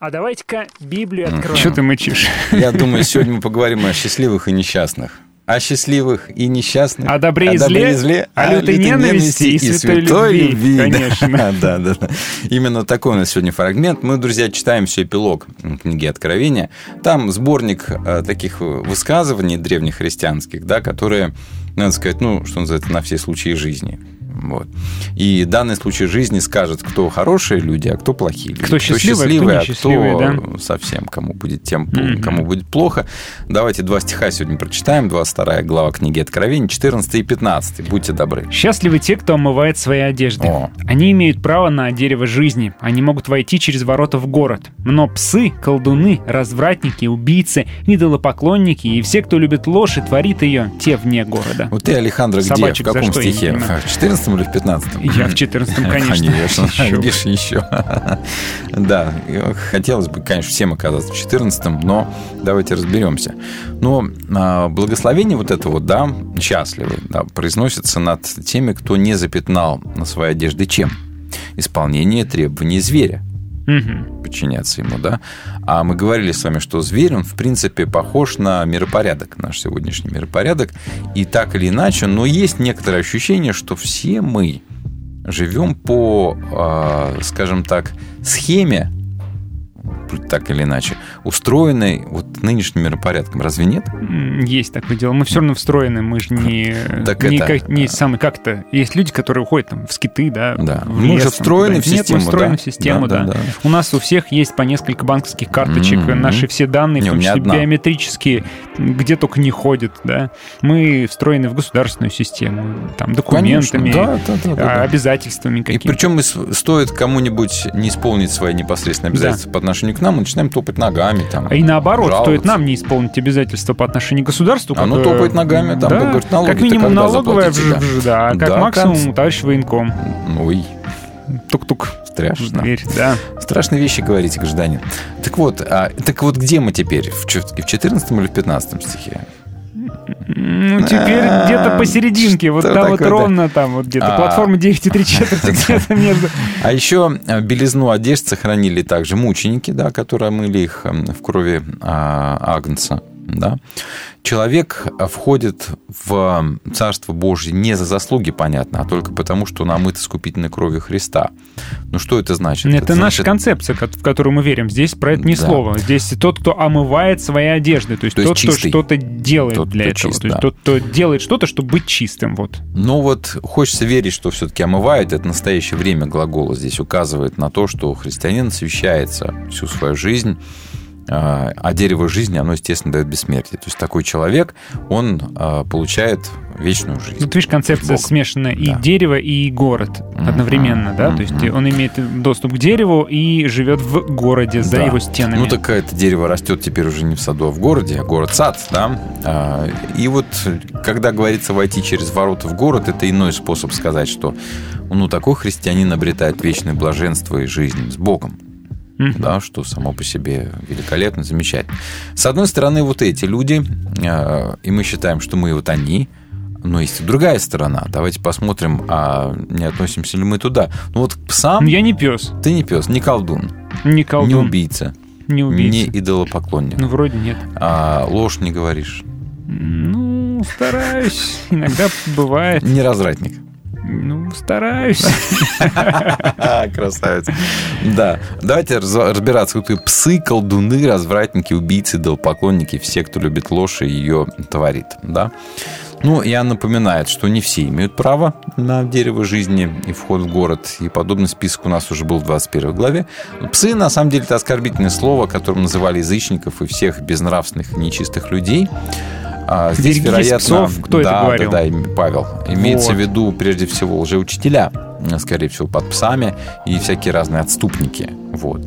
Speaker 2: А давайте-ка Библию откроем. Что ты мычишь?
Speaker 3: Я думаю, сегодня мы поговорим о счастливых и несчастных. О счастливых и несчастных.
Speaker 2: О добре и зле, о лютой ненависти и святой любви, (laughs) конечно.
Speaker 3: Да, да, да. Именно такой у нас сегодня фрагмент. Мы, друзья, читаем все эпилог книги Откровения. Там сборник э, таких высказываний древнехристианских, да, которые, надо сказать, ну, что называется, на все случаи жизни. Вот. И данный случай жизни скажет, кто хорошие люди, а кто плохие люди.
Speaker 2: Кто счастливый, а кто
Speaker 3: счастливый,
Speaker 2: а
Speaker 3: кто совсем кому будет тем, mm-hmm. кому будет плохо. Давайте два стиха сегодня прочитаем. 22 глава книги Откровений, 14 и 15. Будьте добры.
Speaker 2: Счастливы те, кто омывает свои одежды.
Speaker 3: О.
Speaker 2: Они имеют право на дерево жизни. Они могут войти через ворота в город. Но псы, колдуны, развратники, убийцы, идолопоклонники и все, кто любит ложь и творит ее, те вне города.
Speaker 3: Вот ты, Александр, где?
Speaker 2: Собачек
Speaker 3: в каком стихе? В 14 или в 15?
Speaker 2: Я в 14 конечно. (laughs)
Speaker 3: Конечно,
Speaker 2: Еще
Speaker 3: видишь, еще. (laughs) Да, хотелось бы, конечно, всем оказаться в 14 но давайте разберемся. Но а, благословение вот это вот, да, счастливый, да, произносится над теми, кто не запятнал на своей одежде чем? Исполнение требований зверя
Speaker 2: Мгм.
Speaker 3: подчиняться ему, да. А мы говорили с вами, что зверь, он, в принципе, похож на миропорядок, наш сегодняшний миропорядок. И так или иначе, но есть некоторое ощущение, что все мы живем по, а, скажем так, схеме, так или иначе, устроенной вот нынешним миропорядком. Разве нет?
Speaker 2: Есть такое дело. Мы все равно встроены, мы же не, (laughs)
Speaker 3: Так
Speaker 2: не,
Speaker 3: это-
Speaker 2: как- не самый как-то. Есть люди, которые уходят там в скиты, да.
Speaker 3: Да.
Speaker 2: в
Speaker 3: Мы же
Speaker 2: лес,
Speaker 3: встроены в
Speaker 2: Нет,
Speaker 3: систему,
Speaker 2: мы встроены
Speaker 3: да.
Speaker 2: в систему,
Speaker 3: Да,
Speaker 2: да,
Speaker 3: да, да.
Speaker 2: У нас у всех есть по несколько банковских карточек,
Speaker 3: Мгм.
Speaker 2: наши все данные,
Speaker 3: Не,
Speaker 2: в том числе
Speaker 3: одна.
Speaker 2: биометрические, где только не ходят, да. Мы встроены в государственную систему, там, документами,
Speaker 3: Конечно, да, да, да, да,
Speaker 2: а,
Speaker 3: да.
Speaker 2: обязательствами
Speaker 3: И
Speaker 2: какими-то.
Speaker 3: причем мы с- стоит кому-нибудь не исполнить свои непосредственные обязательства по отношению к нам, мы начинаем топать ногами. Там,
Speaker 2: И наоборот, стоит нам не исполнить обязательства по отношению к государству.
Speaker 3: Оно
Speaker 2: как, э,
Speaker 3: топает ногами, там,
Speaker 2: да,
Speaker 3: говорит, налоги
Speaker 2: как минимум налоговая
Speaker 3: заплатите,
Speaker 2: да, а как
Speaker 3: Да,
Speaker 2: максимум
Speaker 3: конц-
Speaker 2: товарищ военком.
Speaker 3: Ой,
Speaker 2: Тук-тук.
Speaker 3: страшно.
Speaker 2: Дверь, да.
Speaker 3: Страшные вещи говорите, гражданин. Так вот, а, так вот где мы теперь? В 14 или в 15 стихе?
Speaker 2: Ну, теперь
Speaker 3: А,
Speaker 2: где-то посерединке, вот там вот ровно там, вот где-то
Speaker 3: А.
Speaker 2: платформа 9,3 четверти (laughs) где-то между.
Speaker 3: А еще э, белизну одежд сохранили также мученики, да, которые мыли их эм, в крови а, Агнца. Да. Человек э, входит в Царство Божье не за заслуги, понятно, а только потому, что он омыт искупительной кровью Христа. Ну, что это значит?
Speaker 2: Это наша
Speaker 3: значит,
Speaker 2: концепция, ко- в которую мы верим. Здесь про это ни
Speaker 3: Да.
Speaker 2: слова. Здесь тот, кто омывает свои одежды, то есть
Speaker 3: То есть
Speaker 2: тот, кто
Speaker 3: чистый.
Speaker 2: что-то делает
Speaker 3: Тот,
Speaker 2: для
Speaker 3: кто
Speaker 2: этого.
Speaker 3: чист,
Speaker 2: то есть
Speaker 3: да.
Speaker 2: тот, кто делает что-то, чтобы быть чистым. Вот.
Speaker 3: Ну вот хочется верить, что все-таки омывают. Это настоящее время глагола здесь указывает на то, что христианин освящается всю свою жизнь, а а дерево жизни, оно, естественно, дает бессмертие. То есть такой человек, он а, получает вечную жизнь.
Speaker 2: Тут, видишь, концепция смешана и
Speaker 3: Да.
Speaker 2: дерево, и город одновременно, да? То есть он имеет доступ к дереву и живет в городе за
Speaker 3: Да.
Speaker 2: его стенами.
Speaker 3: Ну, так это дерево растет теперь уже не в саду, а в городе, а город-сад, да. И вот, когда говорится войти через ворота в город, это иной способ сказать, что ну, такой христианин обретает вечное блаженство и жизнь с Богом.
Speaker 2: Мгм.
Speaker 3: да, что само по себе великолепно, замечательно. С одной стороны, вот эти люди, э, и мы считаем, что мы вот они, но есть и другая сторона. Давайте посмотрим, а не относимся ли мы туда. Ну вот к псам
Speaker 2: Ну, Я не пес,
Speaker 3: ты не пес, не колдун,
Speaker 2: не колдун,
Speaker 3: не убийца,
Speaker 2: не убийца.
Speaker 3: не идолопоклонник.
Speaker 2: Ну, вроде нет.
Speaker 3: А ложь не говоришь,
Speaker 2: Ну, стараюсь. Иногда бывает.
Speaker 3: не развратник.
Speaker 2: Ну, стараюсь. (laughs)
Speaker 3: Красавец. Да. Давайте раз- разбираться. И псы, колдуны, развратники, убийцы, долпоклонники, все, кто любит ложь и ее творит. Да? Ну, я напоминаю, что не все имеют право на дерево жизни и вход в город. И подобный список у нас уже был в 21 главе. Псы, на самом деле, это оскорбительное слово, которым называли язычников и всех безнравственных нечистых людей. А здесь,
Speaker 2: Берегитесь
Speaker 3: вероятно,
Speaker 2: псов. Кто это
Speaker 3: да,
Speaker 2: говорил?
Speaker 3: Да, да, Павел. Имеется
Speaker 2: Вот.
Speaker 3: в виду, прежде всего, лжеучителя, скорее всего, под псами и всякие разные отступники. Вот.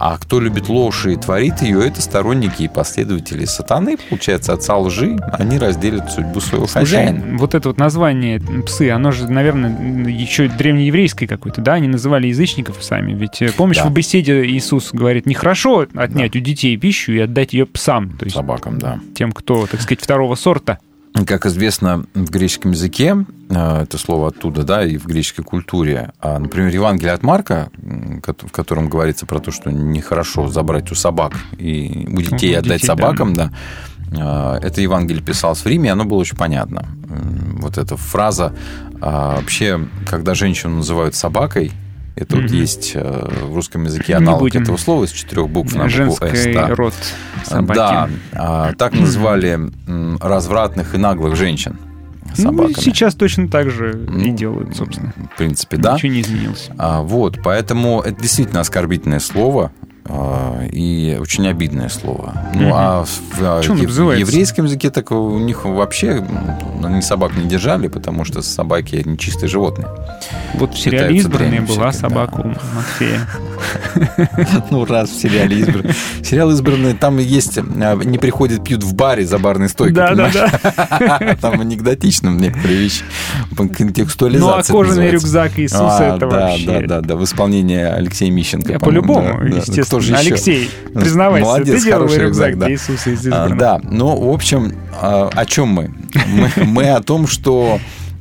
Speaker 3: А кто любит ложь и творит ее, это сторонники и последователи сатаны. Получается, отца лжи, они разделят судьбу своего хозяина.
Speaker 2: Вот это вот название псы, оно же, наверное, еще древнееврейское какое-то, да? Они называли язычников сами. Ведь э, помнишь,
Speaker 3: Да.
Speaker 2: в беседе Иисус говорит, нехорошо отнять у детей пищу и отдать ее псам, то есть
Speaker 3: Собакам, да.
Speaker 2: тем, кто, так сказать, второго сорта.
Speaker 3: Как известно, в греческом языке, э, это слово оттуда, да, и в греческой культуре, а, например, Евангелие от Марка, в котором говорится про то, что нехорошо забрать у собак и у детей
Speaker 2: У
Speaker 3: отдать
Speaker 2: детей, да.
Speaker 3: собакам, да, э, это Евангелие писалось в Риме, и оно было очень понятно. Вот эта фраза, а, вообще, когда женщину называют собакой, это вот
Speaker 2: Мгм.
Speaker 3: есть э, в русском языке аналог этого слова из четырех букв на букву «С». да.
Speaker 2: род собаки.
Speaker 3: Да, а, так называли развратных и наглых женщин
Speaker 2: Ну,
Speaker 3: собаками.
Speaker 2: сейчас точно так же и
Speaker 3: Ну,
Speaker 2: делают, собственно.
Speaker 3: В принципе, да.
Speaker 2: Ничего не изменилось.
Speaker 3: А, вот, поэтому это действительно оскорбительное слово и очень обидное слово. Ну, а в, а,
Speaker 2: обзывается?
Speaker 3: еврейском языке так у них вообще м, они собак не держали, потому что собаки нечистые животные.
Speaker 2: Вот в сериале «Избранные» была
Speaker 3: всякой,
Speaker 2: собака у Матфея. (laughs)
Speaker 3: Ну, раз в сериале избранные. Сериал избранные, там есть, а, не приходят, пьют в баре за барной стойкой.
Speaker 2: Да, да,
Speaker 3: понимаешь? (laughs) Там анекдотично некоторые вещи. Контекстуализация
Speaker 2: Ну, а кожаный рюкзак Иисуса
Speaker 3: А,
Speaker 2: это
Speaker 3: да,
Speaker 2: вообще...
Speaker 3: Да, да, да, в исполнении Алексея Мищенко.
Speaker 2: По-любому,
Speaker 3: да, да.
Speaker 2: естественно.
Speaker 3: Же еще?
Speaker 2: Алексей, (laughs) признавайся,
Speaker 3: Молодец,
Speaker 2: ты делал рюкзак
Speaker 3: рюкзак, да.
Speaker 2: Иисуса из
Speaker 3: А. Да, ну, в общем, а, о чем мы? Мы, (laughs) мы о том, что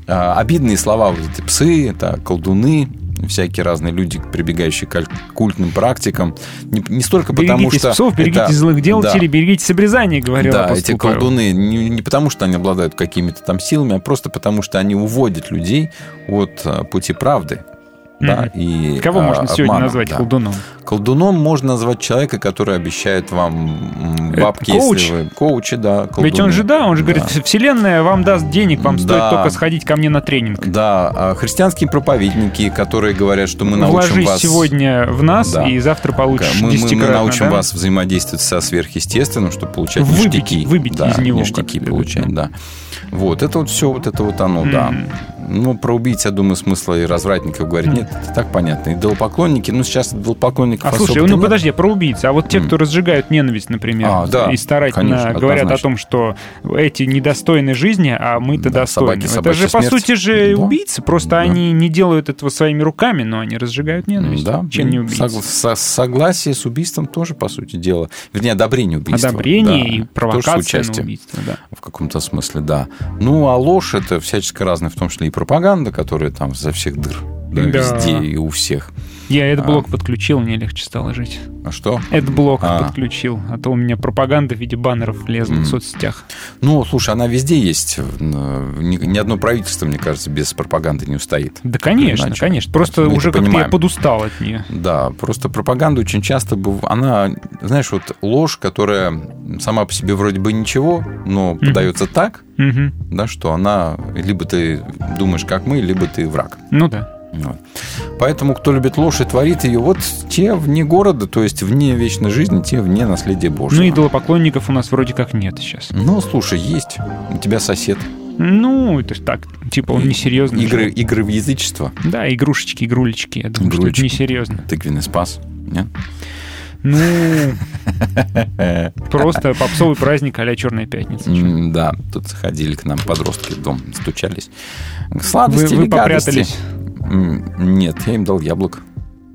Speaker 3: а, обидные слова, вот эти псы, это колдуны, всякие разные люди, прибегающие к культным практикам, не, не столько потому,
Speaker 2: Берегитесь
Speaker 3: что...
Speaker 2: псов, берегитесь
Speaker 3: это-
Speaker 2: злых делателей,
Speaker 3: да,
Speaker 2: берегитесь обрезания, говорил
Speaker 3: да, эти колдуны не, не потому, что они обладают какими-то там силами, а просто потому, что они уводят людей от а, пути правды. Да, и,
Speaker 2: Кого
Speaker 3: а,
Speaker 2: можно сегодня
Speaker 3: обманом,
Speaker 2: назвать
Speaker 3: да.
Speaker 2: колдуном?
Speaker 3: Колдуном можно назвать человека, который обещает вам
Speaker 2: Это
Speaker 3: бабки,
Speaker 2: коуч?
Speaker 3: если вы... Коучи, да.
Speaker 2: Ведь он
Speaker 3: колдуны.
Speaker 2: же, да, он же говорит,
Speaker 3: Да.
Speaker 2: вселенная вам даст денег, вам стоит
Speaker 3: Да.
Speaker 2: только сходить ко мне на тренинг.
Speaker 3: Да, а христианские проповедники, которые говорят, что мы научим
Speaker 2: Вложись
Speaker 3: вас...
Speaker 2: сегодня в нас,
Speaker 3: Да.
Speaker 2: и завтра получишь
Speaker 3: мы, мы- мы научим
Speaker 2: да?
Speaker 3: вас взаимодействовать со сверхъестественным, чтобы получать
Speaker 2: Выбить-
Speaker 3: ништяки.
Speaker 2: выбить
Speaker 3: да,
Speaker 2: из него
Speaker 3: ништяки получать, да. Вот, это вот все, вот это вот оно, да. Ну, про убийц, я думаю, смысла и развратников говорить нет, это так понятно. И идолопоклонники, ну, сейчас идолопоклонников
Speaker 2: А слушай, ну
Speaker 3: нет.
Speaker 2: подожди, про убийц. А вот те, кто разжигают ненависть, например,
Speaker 3: А, да,
Speaker 2: и старательно
Speaker 3: конечно,
Speaker 2: говорят о
Speaker 3: однозначно.
Speaker 2: том, что эти недостойны жизни, а мы-то
Speaker 3: Да,
Speaker 2: достойны.
Speaker 3: собаки,
Speaker 2: Это же, по
Speaker 3: смерть.
Speaker 2: сути же,
Speaker 3: Да.
Speaker 2: убийцы. Просто
Speaker 3: Да.
Speaker 2: они не делают этого своими руками, но они разжигают ненависть.
Speaker 3: Да,
Speaker 2: Чем не
Speaker 3: и
Speaker 2: убийцы?
Speaker 3: согла- со- согласие с убийством тоже, по сути дела. Вернее, одобрение убийства.
Speaker 2: Одобрение
Speaker 3: да,
Speaker 2: и
Speaker 3: тоже с
Speaker 2: провокация на
Speaker 3: участием.
Speaker 2: убийство, да.
Speaker 3: В каком-то смысле, да. Ну, а ложь это всячески разная, в том числе и пропаганда, которая там за всех дыр. Да,
Speaker 2: Да.
Speaker 3: везде и у всех.
Speaker 2: Я этот
Speaker 3: А.
Speaker 2: блок подключил, мне легче стало жить.
Speaker 3: А что?
Speaker 2: Этот блок
Speaker 3: А.
Speaker 2: подключил, а то у меня пропаганда в виде баннеров лезла
Speaker 3: М.
Speaker 2: в соцсетях.
Speaker 3: Ну, слушай, она везде есть. Ни, ни одно правительство, мне кажется, без пропаганды не устоит.
Speaker 2: Да, конечно,
Speaker 3: Иначе.
Speaker 2: конечно. Просто
Speaker 3: Мы
Speaker 2: уже как-то я подустал от нее.
Speaker 3: Да, просто пропаганда очень часто, быв- она, знаешь, вот ложь, которая сама по себе вроде бы ничего, но подается так,
Speaker 2: Мгм.
Speaker 3: да, что она либо ты думаешь, как мы, либо ты враг.
Speaker 2: Ну да.
Speaker 3: Вот. Поэтому, кто любит ложь и творит ее, вот те вне города, то есть вне вечной жизни, те вне наследия Божьего.
Speaker 2: Ну, идолопоклонников у нас вроде как нет сейчас.
Speaker 3: Ну, слушай, есть. У тебя сосед.
Speaker 2: Ну, это ж так, типа он несерьезный.
Speaker 3: Игры,
Speaker 2: же.
Speaker 3: игры в язычество.
Speaker 2: Да, игрушечки, игрулечки. Я думаю, что это
Speaker 3: Игрулечки.
Speaker 2: несерьезно.
Speaker 3: Тыквенный спас. Нет?
Speaker 2: Ну, (laughs) просто попсовый праздник а-ля Черная пятница.
Speaker 3: Да, тут ходили к нам подростки в дом, стучались. Сладости
Speaker 2: Вы, вы попрятались.
Speaker 3: Нет, я им дал яблок.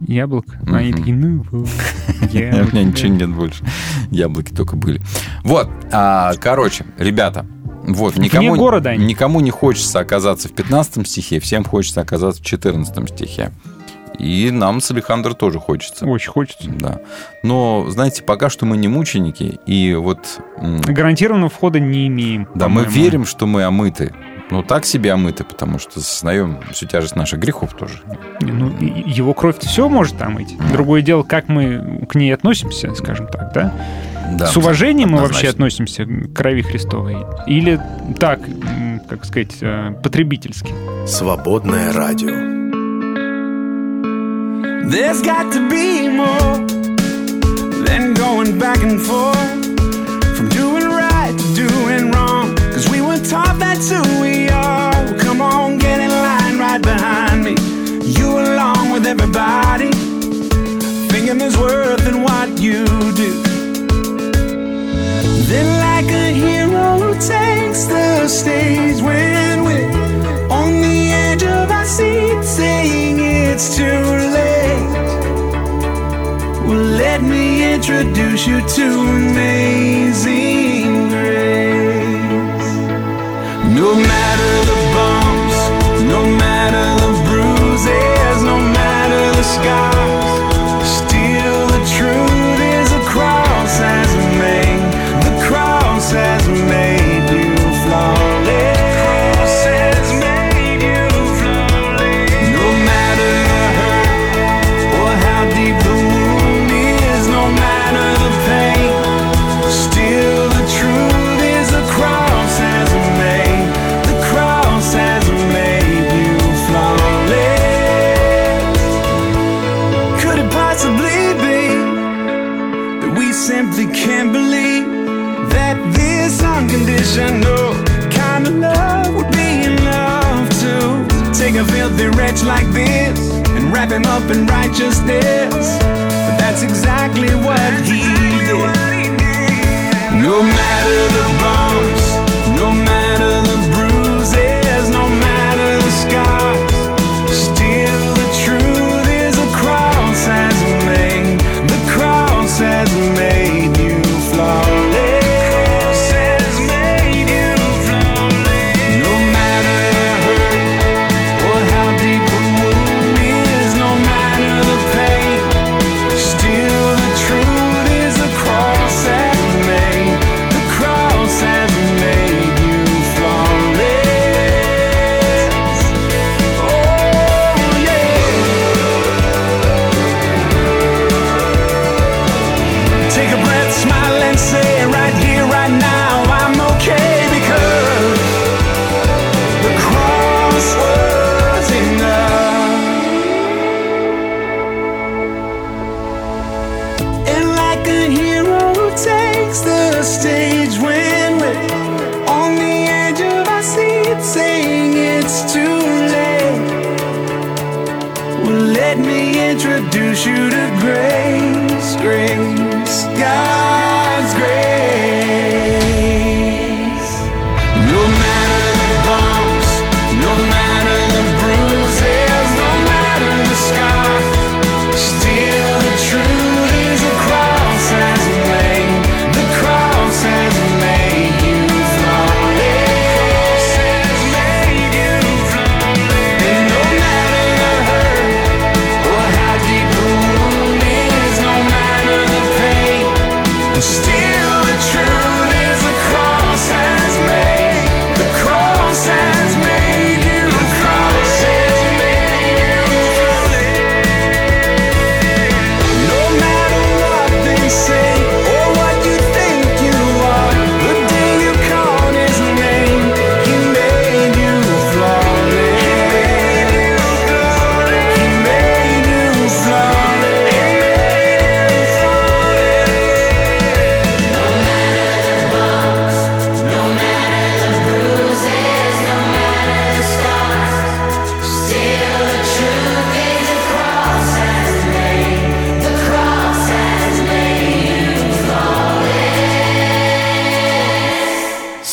Speaker 2: Яблок. А Они такие, ну, вот, (laughs)
Speaker 3: У меня ничего нет больше. Яблоки только были. Вот, а, короче, ребята, вот, никому,
Speaker 2: города
Speaker 3: никому не хочется оказаться в 15 стихе, всем хочется оказаться в 14 стихе. И нам с Александром тоже хочется.
Speaker 2: Очень хочется.
Speaker 3: Да. Но, знаете, пока что мы не мученики, и вот...
Speaker 2: Гарантированного входа не имеем.
Speaker 3: Да, мы верим, что мы омыты. Ну, так себе омыты, потому что осознаем всю тяжесть наших грехов тоже.
Speaker 2: Ну, его кровь все может идти. Другое дело, как мы к ней относимся, скажем так, да?
Speaker 3: Да,
Speaker 2: С уважением мы
Speaker 3: однозначно.
Speaker 2: вообще относимся к крови Христовой? Или так, как сказать, э, потребительски?
Speaker 1: Свободное радио.
Speaker 11: There's got to be more than going back and forth from doing right to doing wrong. top, that's who we are. Well, come on, get in line right behind me. You along with everybody. Thinking there's worth in what you do. Then, like a hero, who takes the stage when we're on the edge of our seat, saying it's too late. Well, let me introduce you to amazing. No matter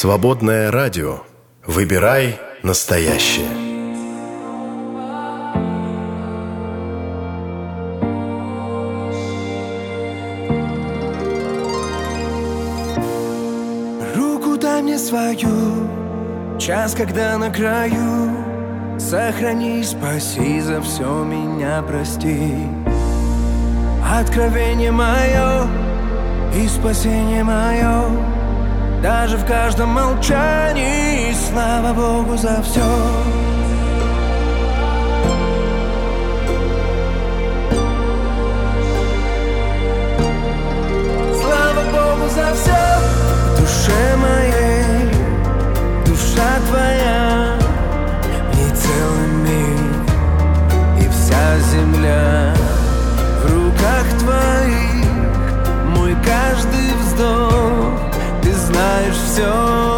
Speaker 1: Свободное радио. Выбирай настоящее.
Speaker 7: Руку дай мне свою, час, когда на краю. Сохрани, спаси, за все меня прости. Откровение мое и спасение мое. Даже в каждом молчании Слава Богу за все Слава Богу за все В душе моей Душа твоя. В целый мир И вся земля.
Speaker 8: so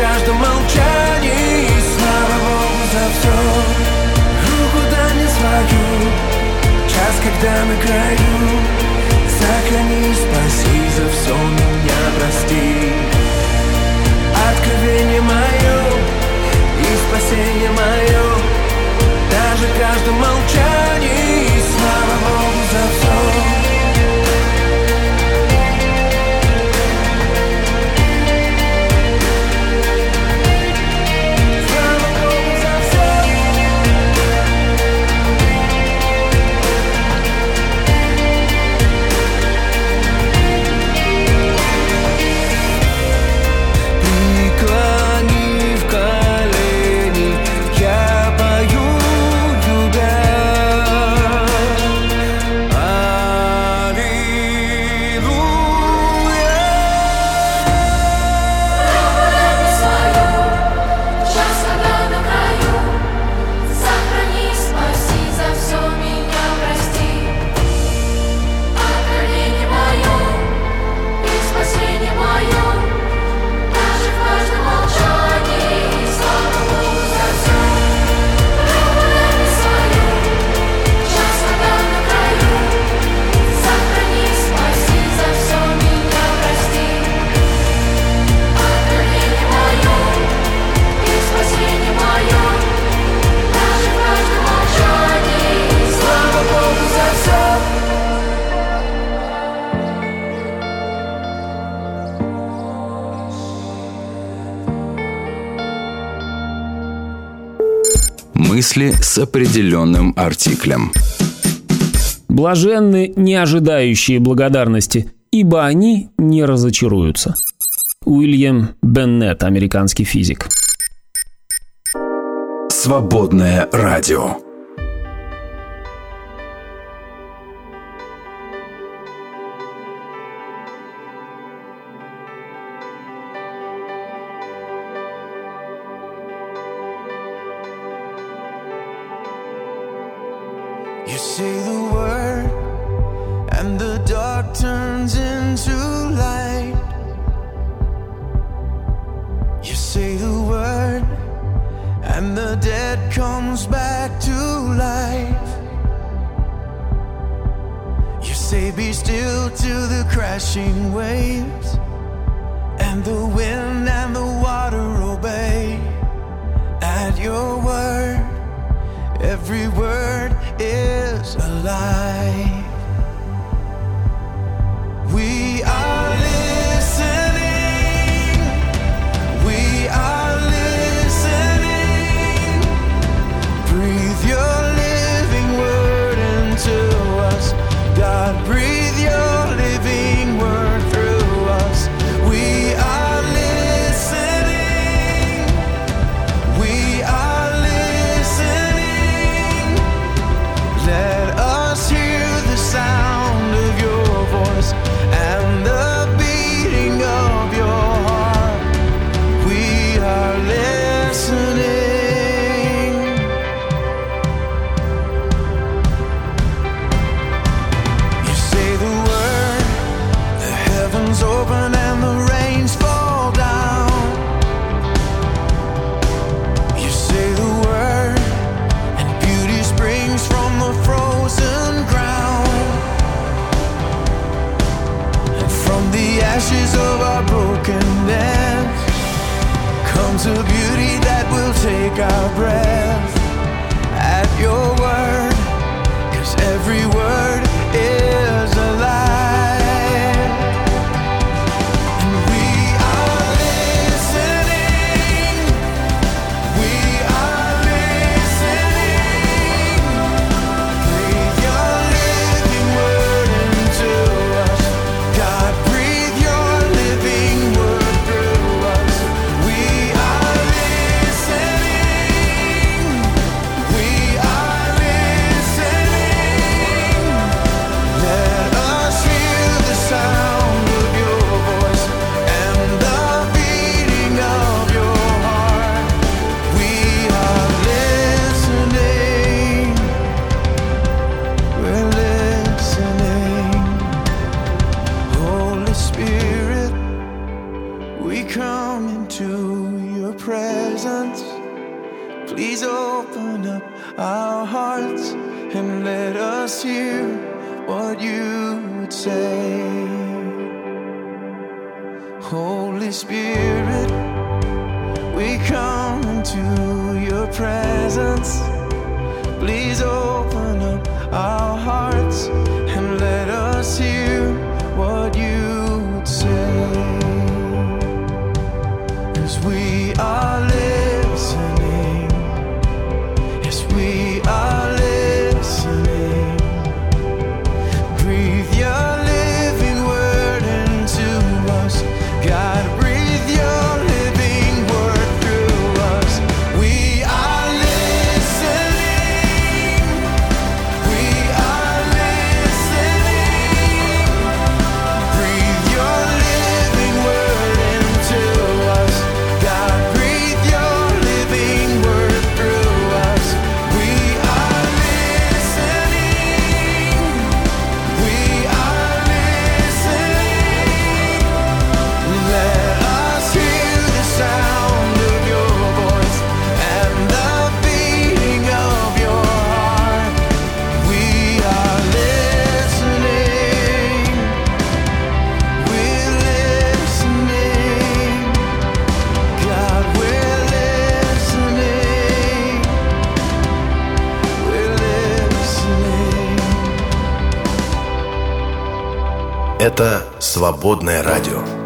Speaker 8: каждом молчании И слава Богу за все Руку дай мне свою Час, когда на краю. Сохрани, спаси за все меня, прости. Откровение мое и спасение мое
Speaker 3: с определенным артиклем.
Speaker 10: Блаженны не ожидающие благодарности, ибо они не разочаруются. Уильям Беннет, американский физик.
Speaker 7: Свободное радио.
Speaker 8: ashes of our brokenness comes a beauty that will take our breath. At your
Speaker 12: Свободное радио.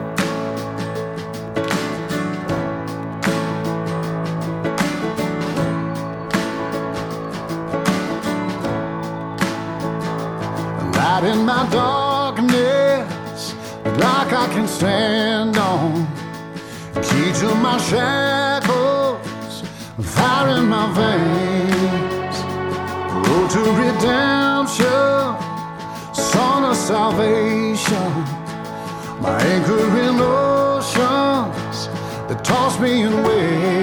Speaker 13: my anchor in oceans that toss me away.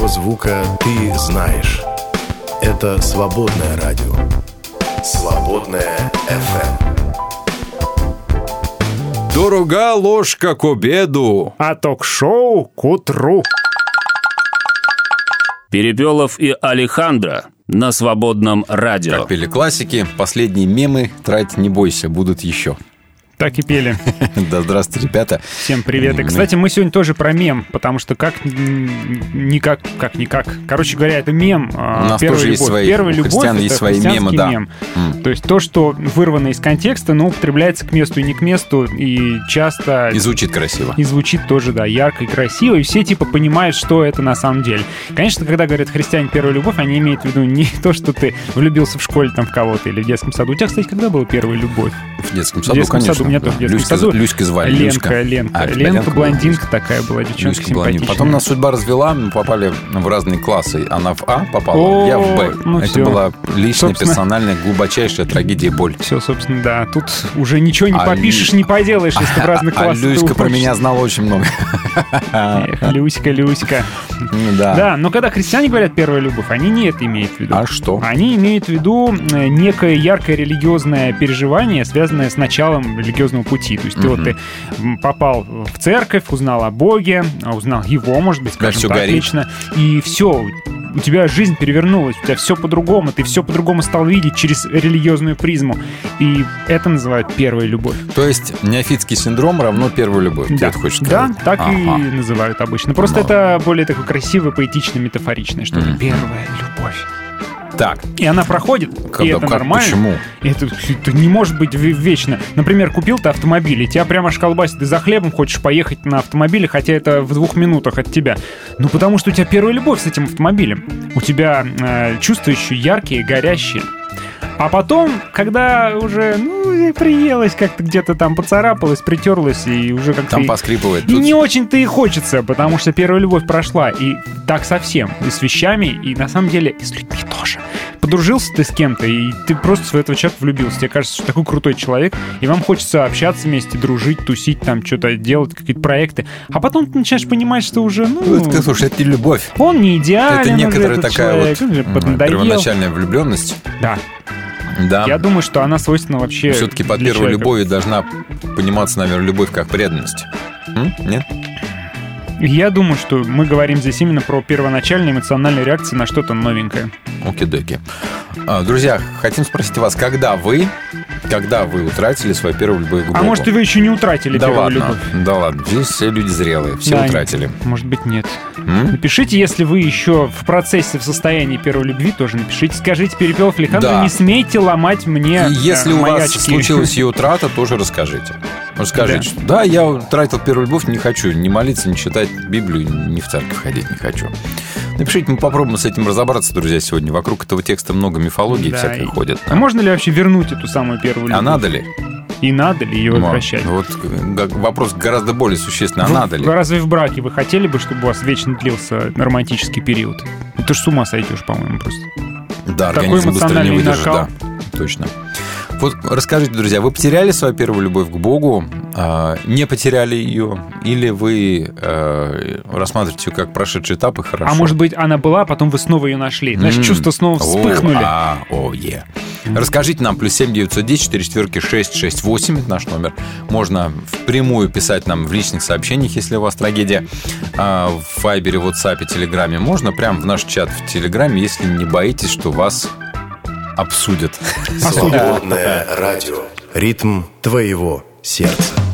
Speaker 12: Первого звука ты знаешь. Это свободное радио. Свободное FM.
Speaker 3: Дорога ложка к обеду.
Speaker 2: А ток-шоу к утру.
Speaker 10: Перепелов и Алехандро на свободном радио.
Speaker 3: Как пели классики, последние мемы трать не бойся, будут еще.
Speaker 2: Так и пели.
Speaker 3: Да, здравствуйте, ребята.
Speaker 2: Всем привет. И, кстати, мы сегодня тоже про мем, потому что как никак, как никак. Короче говоря, это мем. а,
Speaker 3: У нас
Speaker 2: «Первая
Speaker 3: тоже есть
Speaker 2: любовь».
Speaker 3: свои-
Speaker 2: Первая любовь это
Speaker 3: есть свои мемы, да.
Speaker 2: мем.
Speaker 3: М.
Speaker 2: То есть то, что вырвано из контекста, но употребляется к месту и не к месту, и часто
Speaker 3: И звучит красиво.
Speaker 2: и звучит тоже, да, ярко и красиво, и все типа понимают, что это на самом деле. Конечно, когда говорят христиане первая любовь, они имеют в виду не (laughs) то, что ты влюбился в школе там в кого-то или в детском саду. У тебя, кстати, когда была первая любовь?
Speaker 3: В детском
Speaker 2: В
Speaker 3: саду,
Speaker 2: детском
Speaker 3: конечно.
Speaker 2: саду, меня тоже в детском
Speaker 3: Люська,
Speaker 2: саду.
Speaker 3: Люська звали.
Speaker 2: Ленка, Ленка.
Speaker 3: А,
Speaker 2: Ленка, блондинка такая была, девчонка
Speaker 3: Люська
Speaker 2: симпатичная.
Speaker 3: Потом нас судьба развела, мы попали в разные классы. Она в А попала, я в Б.
Speaker 2: ну
Speaker 3: Это
Speaker 2: всё.
Speaker 3: была личная,
Speaker 2: Собственно.
Speaker 3: персональная, глубочайшая трагедия боль.
Speaker 2: Все, собственно, да. Тут уже ничего не
Speaker 3: А
Speaker 2: попишешь,
Speaker 3: Лю-
Speaker 2: не поделаешь, если ты в разных (laughs)
Speaker 3: А
Speaker 2: классах
Speaker 3: Люська про меня знала очень много.
Speaker 2: Эх, Люська, Люська.
Speaker 3: Ну Да.
Speaker 2: Да, но когда христиане говорят первая любовь, они не это имеют в виду.
Speaker 3: А что?
Speaker 2: Они имеют в виду э, некое яркое религиозное переживание, связанное с началом религиозного пути. То есть ты вот ты попал в церковь, узнал о Боге, а узнал его, может быть, скажем так,
Speaker 3: горит.
Speaker 2: лично, и все, у тебя жизнь перевернулась, у тебя все по-другому, ты все по-другому стал видеть через религиозную призму. И это называют первой любовь.
Speaker 3: То есть неофитский синдром равно первая любовь. Ты
Speaker 2: Да,
Speaker 3: это хочешь
Speaker 2: да,
Speaker 3: сказать?
Speaker 2: так и
Speaker 3: Ага.
Speaker 2: называют обычно. Просто
Speaker 3: Ну.
Speaker 2: это более такое красивое, поэтичное, метафоричное, что
Speaker 3: Мгм.
Speaker 2: первая любовь.
Speaker 3: Так,
Speaker 2: И она проходит, и
Speaker 3: Когда-
Speaker 2: это
Speaker 3: как-
Speaker 2: нормально.
Speaker 3: почему?
Speaker 2: И Это, это не может быть ве- вечно. Например, купил ты автомобиль, и тебя прямо аж колбасит, ты за хлебом хочешь поехать на автомобиле, хотя это в двух минутах от тебя. Ну, потому что у тебя первая любовь с этим автомобилем. У тебя э, чувства еще яркие, горящие. А потом, когда уже, ну, приелось, как-то где-то там поцарапалось, притерлось, и уже как-то...
Speaker 3: там
Speaker 2: и-
Speaker 3: поскрипывает.
Speaker 2: и
Speaker 3: Тут
Speaker 2: не очень-то и хочется, потому что первая любовь прошла. И так совсем. И с вещами, и на самом деле и с людьми тоже. Подружился ты с кем-то, и ты просто в этого человека влюбился. Тебе кажется, что такой крутой человек, и вам хочется общаться вместе, дружить, тусить, там что-то делать, какие-то проекты. А потом ты начинаешь понимать, что уже, ну...
Speaker 3: Ну, это, слушай, это не любовь.
Speaker 2: Он не идеален,
Speaker 3: Это некоторая такая
Speaker 2: человек,
Speaker 3: вот первоначальная влюбленность.
Speaker 2: Да.
Speaker 3: Да.
Speaker 2: Я думаю, что она свойственна вообще
Speaker 3: Все-таки под первой
Speaker 2: человека.
Speaker 3: любовью должна пониматься, наверное, любовь как преданность. М? Нет?
Speaker 2: Я думаю, что мы говорим здесь именно про первоначальные эмоциональные реакции на что-то новенькое.
Speaker 3: Оки-доки. А, Друзья, хотим спросить вас, когда вы, когда вы утратили свою первую любовь к Богу?
Speaker 2: А может, и вы еще не утратили
Speaker 3: да
Speaker 2: первую
Speaker 3: ладно,
Speaker 2: любовь?
Speaker 3: да ладно, здесь все люди зрелые, все
Speaker 2: Да,
Speaker 3: утратили.
Speaker 2: Может быть, нет.
Speaker 3: М?
Speaker 2: Напишите, если вы еще в процессе, в состоянии первой любви, тоже напишите. Скажите, Перепелов Александр,
Speaker 3: Да.
Speaker 2: не смейте ломать мне
Speaker 3: И если
Speaker 2: э,
Speaker 3: у вас случилась ее утрата, тоже расскажите. Расскажите,
Speaker 2: Да.
Speaker 3: что да, я утратил первую любовь, не хочу ни молиться, ни читать Библию, ни в церковь ходить не хочу. Напишите, мы попробуем с этим разобраться, друзья, сегодня. Вокруг этого текста много мифологии
Speaker 2: Да,
Speaker 3: всякой
Speaker 2: и-
Speaker 3: ходит.
Speaker 2: А можно ли вообще вернуть эту самую первую любовь?
Speaker 3: А надо ли?
Speaker 2: И надо ли ее
Speaker 3: Ну,
Speaker 2: возвращать?
Speaker 3: Вот э, вопрос гораздо более существенный. А
Speaker 2: Вы-
Speaker 3: надо ли?
Speaker 2: Разве в браке вы хотели бы, чтобы у вас вечно длился романтический период? Ну, Ты ж с ума сойдешь, по-моему, просто.
Speaker 3: Да,
Speaker 2: Такой
Speaker 3: организм быстро не выдержит,
Speaker 2: накал.
Speaker 3: да. Точно. Вот расскажите, друзья, вы потеряли свою первую любовь к Богу, а, не потеряли ее, или вы э, рассматриваете ее как прошедший этап и хорошо?
Speaker 2: А может быть, она была, а потом вы снова ее нашли.
Speaker 3: М.
Speaker 2: чувства снова вспыхнули.
Speaker 3: а, О, е. Расскажите нам, плюс 7 910 4 четверки 668, это наш номер. Можно впрямую писать нам в личных сообщениях, если у вас трагедия. А, в Файбере, WhatsApp, Телеграме. Можно прям в наш чат в Телеграме, если не боитесь, что вас обсудят.
Speaker 12: Свободное радио. Ритм твоего сердца.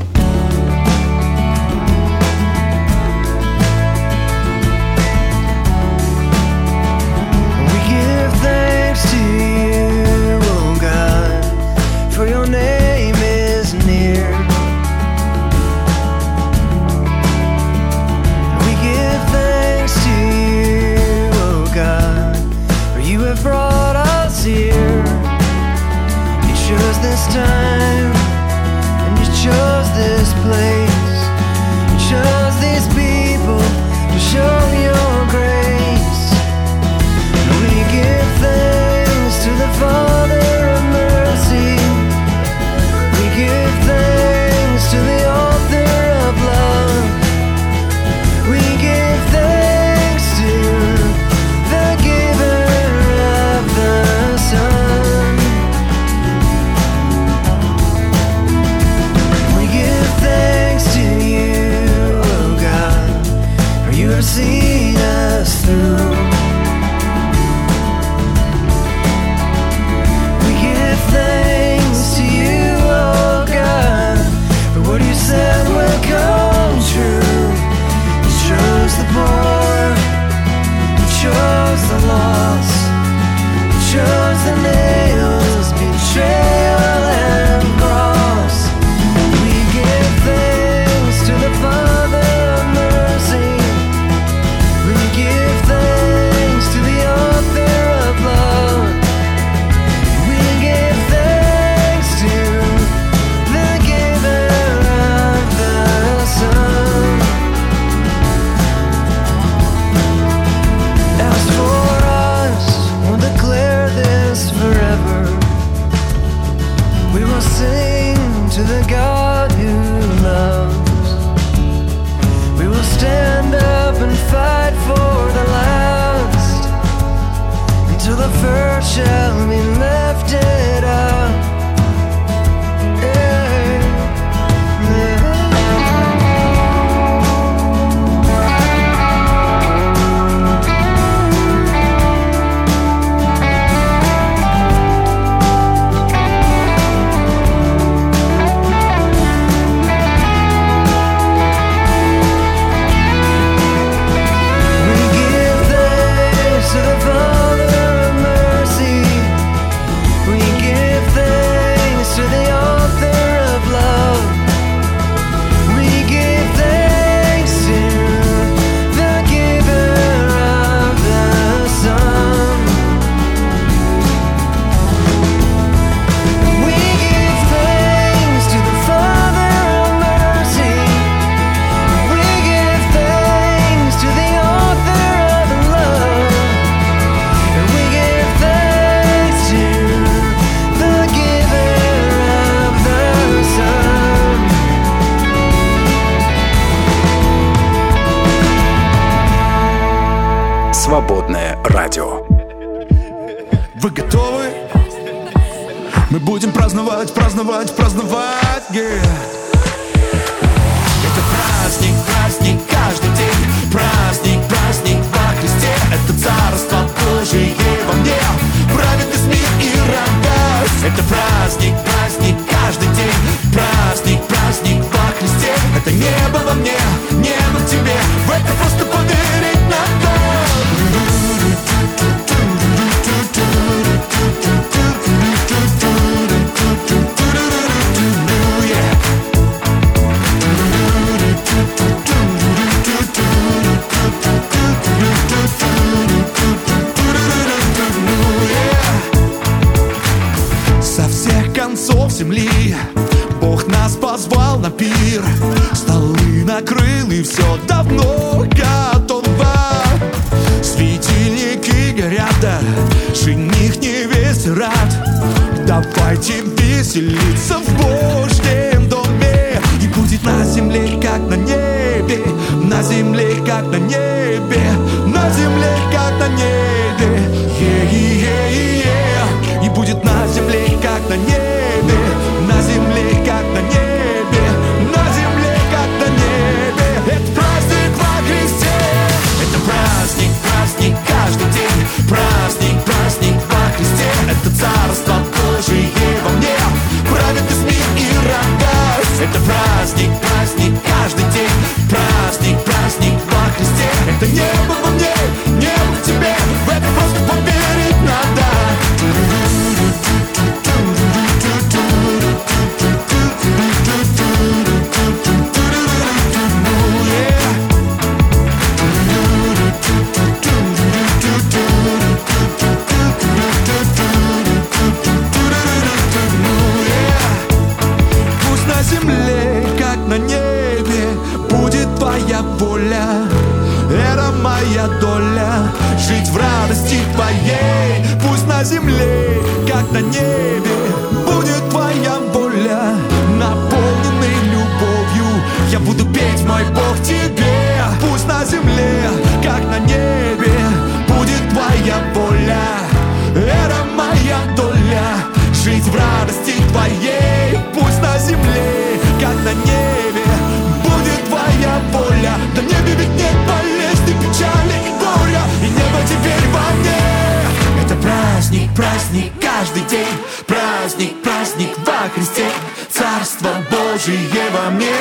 Speaker 14: Царство Божие во мне.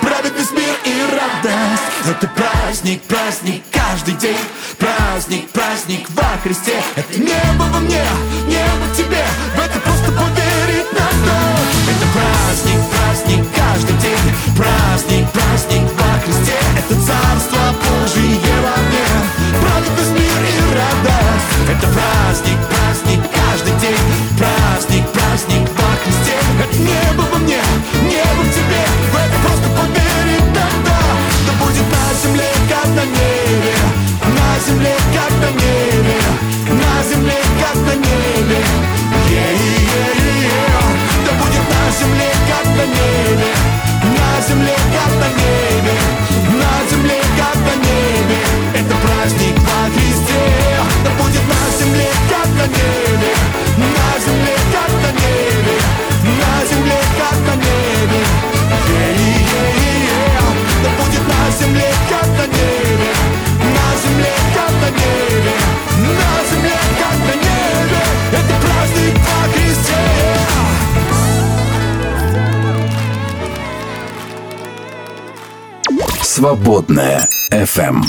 Speaker 14: Праведность, мир и радость. Это праздник, праздник каждый день. Праздник, праздник во Христе. Это небо во мне, небо в тебе. В это просто поверить надо.
Speaker 1: Свободная FM.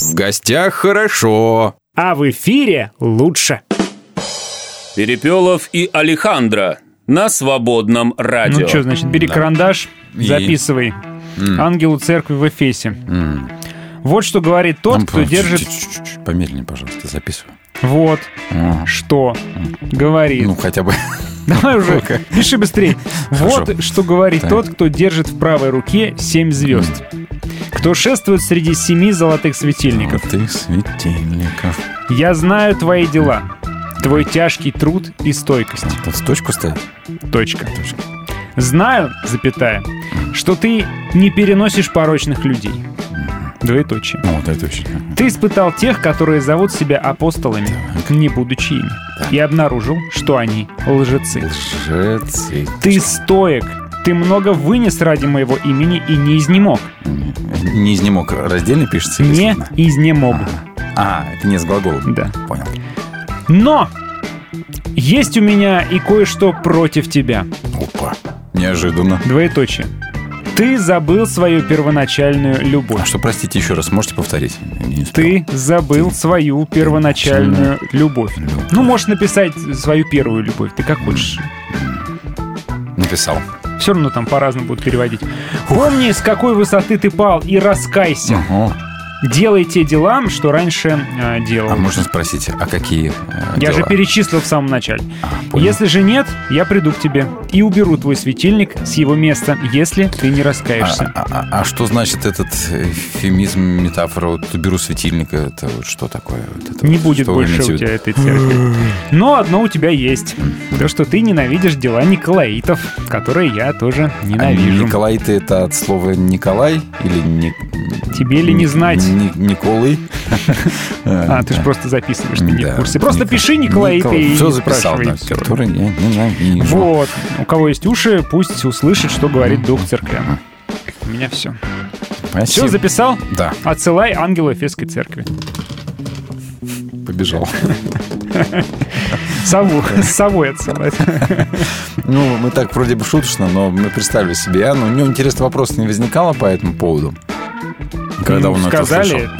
Speaker 3: В гостях хорошо.
Speaker 2: А в эфире лучше.
Speaker 10: Перепелов и Алехандро на свободном радио.
Speaker 2: Ну что, значит, бери
Speaker 3: Да.
Speaker 2: карандаш,
Speaker 3: И?
Speaker 2: записывай.
Speaker 3: М.
Speaker 2: Ангелу церкви в Эфесе.
Speaker 3: М.
Speaker 2: Вот что говорит тот,
Speaker 3: Нам
Speaker 2: кто
Speaker 3: по-
Speaker 2: держит...
Speaker 3: чуть-чуть Помедленнее, пожалуйста, записывай.
Speaker 2: Вот
Speaker 3: М.
Speaker 2: что говорит.
Speaker 3: Ну, хотя бы.
Speaker 2: Давай уже, пиши быстрее. Вот что говорит тот, кто держит в правой руке семь звезд. Кто шествует среди семи золотых светильников.
Speaker 3: Ты светильников.
Speaker 2: Я знаю твои дела. Твой тяжкий труд и стойкость.
Speaker 3: Тут точку ставь?
Speaker 2: Точка. Знаю, запятая, что ты не переносишь порочных людей. Двоеточие.
Speaker 3: Ну, очень.
Speaker 2: Ты испытал тех, которые зовут себя апостолами, не будучи ими, и обнаружил, что они лжецы.
Speaker 3: Лжецы.
Speaker 2: Ты стоек, ты много вынес ради моего имени и не изнемог.
Speaker 3: Не изнемог. Раздельно пишется?
Speaker 2: Не изнемог.
Speaker 3: А, это не с глаголом.
Speaker 2: Да.
Speaker 3: Понял.
Speaker 2: Но есть у меня и кое-что против тебя.
Speaker 3: Опа. Неожиданно.
Speaker 2: Двоеточие. Ты забыл свою первоначальную любовь.
Speaker 3: А что, простите, еще раз, можете повторить?
Speaker 2: Ты забыл свою первоначальную любовь. Ну, можешь написать свою первую любовь, ты как хочешь.
Speaker 3: Написал.
Speaker 2: Все равно там по-разному будут переводить. Помни, с какой высоты ты пал, и раскайся.
Speaker 3: Ого.
Speaker 2: Делай те дела, что раньше э, делал.
Speaker 3: А можно спросить, а какие э,
Speaker 2: Я же
Speaker 3: дела?
Speaker 2: перечислил в самом начале.
Speaker 3: понял.
Speaker 2: если же нет, я приду к тебе и уберу твой светильник с его места, если ты не раскаешься.
Speaker 3: А, а- а что значит этот эвфемизм, метафора? Вот беру светильника, это вот что такое? Вот это
Speaker 2: Не
Speaker 3: вот,
Speaker 2: будет больше
Speaker 3: имеете
Speaker 2: у тебя этой церкви. Но одно у тебя есть. То, что ты ненавидишь дела Николаитов, которые я тоже
Speaker 3: А
Speaker 2: ненавижу.
Speaker 3: Николай-то это от слова Николай или не...
Speaker 2: Тебе ли не знать?
Speaker 3: Ни- Николай?
Speaker 2: А, ты же просто записываешь, ты не в курсе. Просто пиши Николаиты и
Speaker 3: Все записал, который я ненавижу.
Speaker 2: Вот. У кого есть уши, пусть услышит, что говорит дух церкви. У меня все.
Speaker 3: Спасибо.
Speaker 2: Все, записал?
Speaker 3: Да,
Speaker 2: Отсылай ангелу Эфесской церкви.
Speaker 3: побежал. (laughs)
Speaker 2: Сову. С совой отсылать. (laughs)
Speaker 3: Ну, мы так вроде бы шуточно, но мы представили себе Иоанна. У него интересный вопрос не возникало по этому поводу. Когда он это
Speaker 2: Сказали,
Speaker 3: услышал.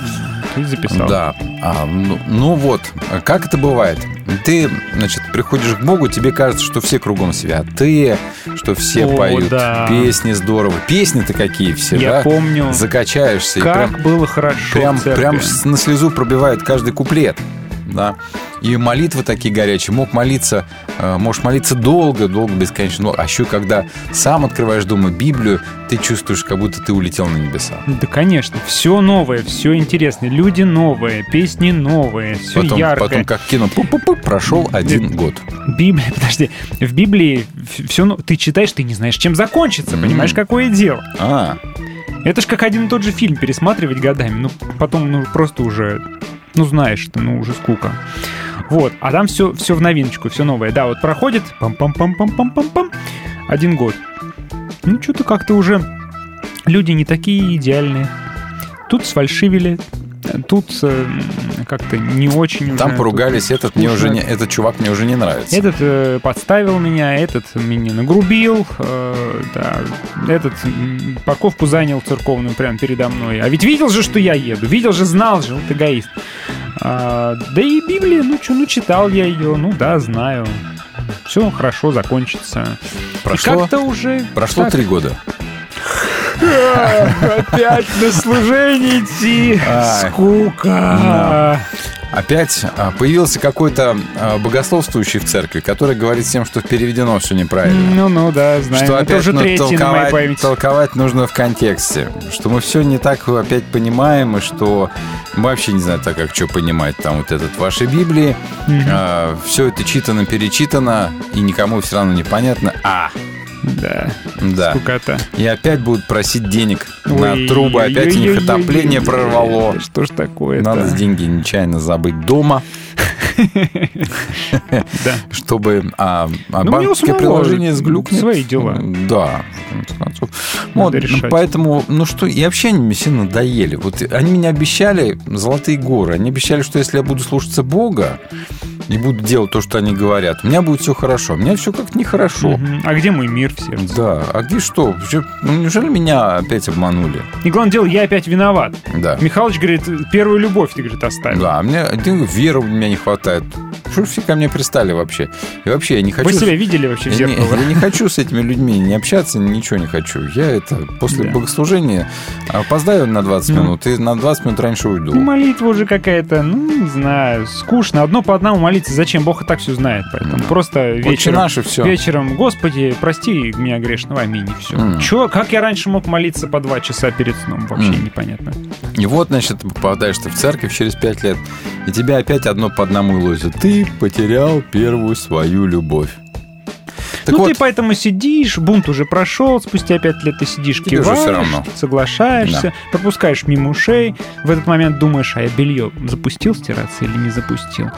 Speaker 2: ты записал.
Speaker 3: Да. А, ну, ну вот, как это бывает? Ты, значит, приходишь к Богу, тебе кажется, что все кругом святые, что все
Speaker 2: О,
Speaker 3: поют
Speaker 2: да.
Speaker 3: песни здорово. Песни-то какие все,
Speaker 2: Я
Speaker 3: да?
Speaker 2: помню.
Speaker 3: Закачаешься. и
Speaker 2: Как
Speaker 3: прям,
Speaker 2: было хорошо
Speaker 3: прям, прям на слезу пробивает каждый куплет. Да. И молитвы такие горячие. Мог молиться, э, можешь молиться долго, долго, бесконечно. Но, а еще когда сам открываешь дома Библию, ты чувствуешь, как будто ты улетел на небеса.
Speaker 2: Да, конечно. Все новое, все интересное. Люди новые, песни новые, все
Speaker 3: Потом,
Speaker 2: яркое.
Speaker 3: потом как кино, пу-пу-пу, прошел один год.
Speaker 2: Библия, (laughs) подожди, в Библии все, ты читаешь, ты не знаешь, чем закончится,
Speaker 3: М.
Speaker 2: понимаешь, какое дело.
Speaker 3: А,
Speaker 2: Это ж как один и тот же фильм пересматривать годами, ну потом ну просто уже, ну знаешь, ты, ну уже скука. Вот, а там все, все в новиночку, все новое. Да, вот проходит, пам-пам-пам-пам-пам-пам-пам, один год. Ну что-то как-то уже люди не такие идеальные. Тут сфальшивили, тут э, как-то не очень уже.
Speaker 3: там поругались, этот мне уже не, этот чувак мне уже не нравится.
Speaker 2: Этот э, подставил меня, этот меня нагрубил, э, да, этот парковку занял церковную прямо передо мной. А ведь видел же, что я еду, видел же, знал же, вот эгоист. А, да и Библия, ну что, ну читал я ее, ну да, знаю. Все хорошо закончится.
Speaker 3: Прошло-
Speaker 2: И как-то уже...
Speaker 3: Прошло три года.
Speaker 2: Опять на служение идти. Скука.
Speaker 3: Опять а, появился какой-то а, богословствующий в церкви, который говорит всем, что переведено все неправильно.
Speaker 2: Ну-ну, да, знаю.
Speaker 3: Что
Speaker 2: Это
Speaker 3: опять
Speaker 2: уже
Speaker 3: ну,
Speaker 2: третий на
Speaker 3: толковать, толковать нужно в контексте. Что мы все не так опять понимаем, и что мы вообще не знаю так, как что понимать. Там вот этот в вашей Библии.
Speaker 2: Мгм.
Speaker 3: все это читано, перечитано, и никому все равно непонятно. А,
Speaker 2: Да,
Speaker 3: да.
Speaker 2: скукота.
Speaker 3: И опять будут просить денег
Speaker 2: Ой,
Speaker 3: на трубы, опять у них отопление прорвало.
Speaker 2: Что ж такое
Speaker 3: Надо деньги нечаянно забыть дома. (laughs)
Speaker 2: Да.
Speaker 3: Чтобы а, а
Speaker 2: Ну,
Speaker 3: банковское приложение сглюкнет.
Speaker 2: свои дела.
Speaker 3: Да. Вот, поэтому, ну что, и вообще они мне все надоели. Вот они мне обещали золотые горы. Они обещали, что если я буду слушаться Бога, и буду делать то, что они говорят, у меня будет все хорошо. У меня все как-то нехорошо.
Speaker 2: Мгм. А где мой мир в сердце?
Speaker 3: Да, а где что? Ну, неужели меня опять обманули?
Speaker 2: И главное дело, я опять виноват.
Speaker 3: Да.
Speaker 2: Михалыч говорит, первую любовь ты, говорит, оставил.
Speaker 3: Да, а мне веры у меня не хватает. Что все ко мне пристали вообще? И вообще я не хочу...
Speaker 2: Вы себя видели вообще в
Speaker 3: Я не,
Speaker 2: зеркало?
Speaker 3: я не хочу с этими людьми не общаться, ничего не хочу. Я это после
Speaker 2: Да.
Speaker 3: богослужения опоздаю на 20
Speaker 2: Ну.
Speaker 3: минут и на 20 минут раньше уйду.
Speaker 2: Молитва уже какая-то, ну, не знаю, скучно. Одно по одному молиться. Зачем? Бог и так все знает. Поэтому просто
Speaker 3: Отче
Speaker 2: вечером...
Speaker 3: наш и всё.
Speaker 2: Вечером, Господи, прости меня грешного, аминь, и все.
Speaker 3: М.
Speaker 2: Чё, как я раньше мог молиться по два часа перед сном? Вообще
Speaker 3: М.
Speaker 2: непонятно.
Speaker 3: И вот, значит, попадаешь ты в церковь через 5 лет, и тебя опять одно по одному лозят. Ты потерял первую свою любовь. Так
Speaker 2: ну,
Speaker 3: вот,
Speaker 2: ты поэтому сидишь, бунт уже прошел, спустя пять лет ты сидишь,
Speaker 3: Тебе
Speaker 2: киваешь,
Speaker 3: всё равно.
Speaker 2: соглашаешься,
Speaker 3: Да.
Speaker 2: пропускаешь мимо ушей, в этот момент думаешь, а я белье запустил стираться или не запустил,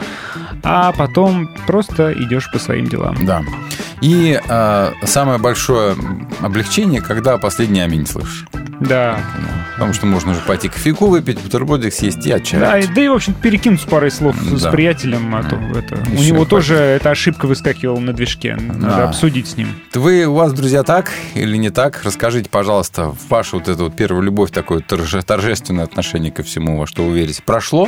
Speaker 2: а потом просто идешь по своим делам.
Speaker 3: Да. И э, самое большое облегчение, когда последний аминь слышишь.
Speaker 2: Да.
Speaker 3: Потому что можно уже пойти кофейку выпить, бутербродик съесть и отчаять.
Speaker 2: Да, и, да и, в общем, перекинуться парой слов с
Speaker 3: Да.
Speaker 2: приятелем, а то это, у него
Speaker 3: хватит.
Speaker 2: тоже эта ошибка выскакивала на движке. Надо
Speaker 3: Да.
Speaker 2: обсудить с ним.
Speaker 3: Вы, у вас, друзья, так или не так? Расскажите, пожалуйста, в вашу вот эту вот первую любовь, такое торже- торжественное отношение ко всему, во что вы верите, прошло?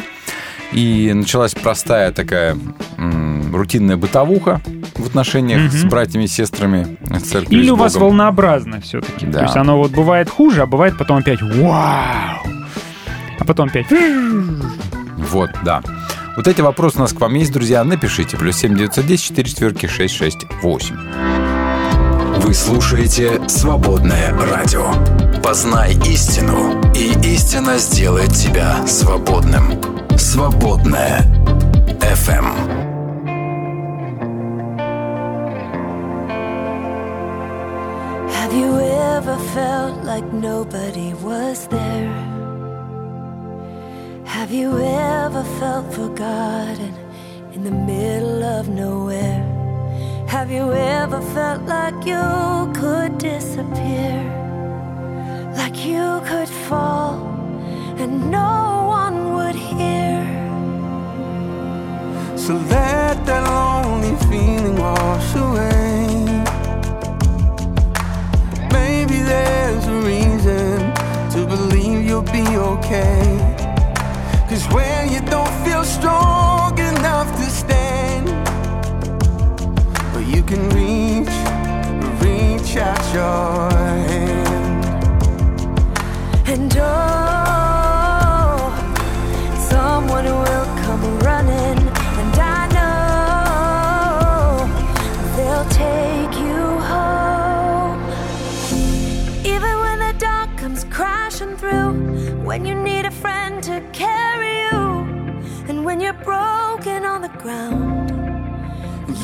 Speaker 3: И началась простая такая м, рутинная бытовуха в отношениях
Speaker 2: Мгм.
Speaker 3: с братьями и сестрами церкви
Speaker 2: Или у вас волнообразно все-таки.
Speaker 3: Да.
Speaker 2: То есть оно вот бывает хуже, а бывает потом опять вау. А потом опять
Speaker 3: Вот, да. Вот эти вопросы у нас к вам есть, друзья. Напишите. Плюс 7 910 4 четверки 668.
Speaker 1: Вы слушаете «Свободное радио». Познай истину, и истина сделает тебя свободным. «Свободное FM.
Speaker 15: Have you ever felt like nobody was there? Have you ever felt forgotten in the middle of nowhere? Have you ever felt like you could disappear? Like you could fall And no one would hear?
Speaker 16: So let that lonely feeling wash away. Maybe there's a reason to believe you'll be okay. Cause when you don't feel strong enough to stand, well, you can reach, reach out your hand.
Speaker 15: And oh, when you need a friend to carry you, and when you're broken on the ground.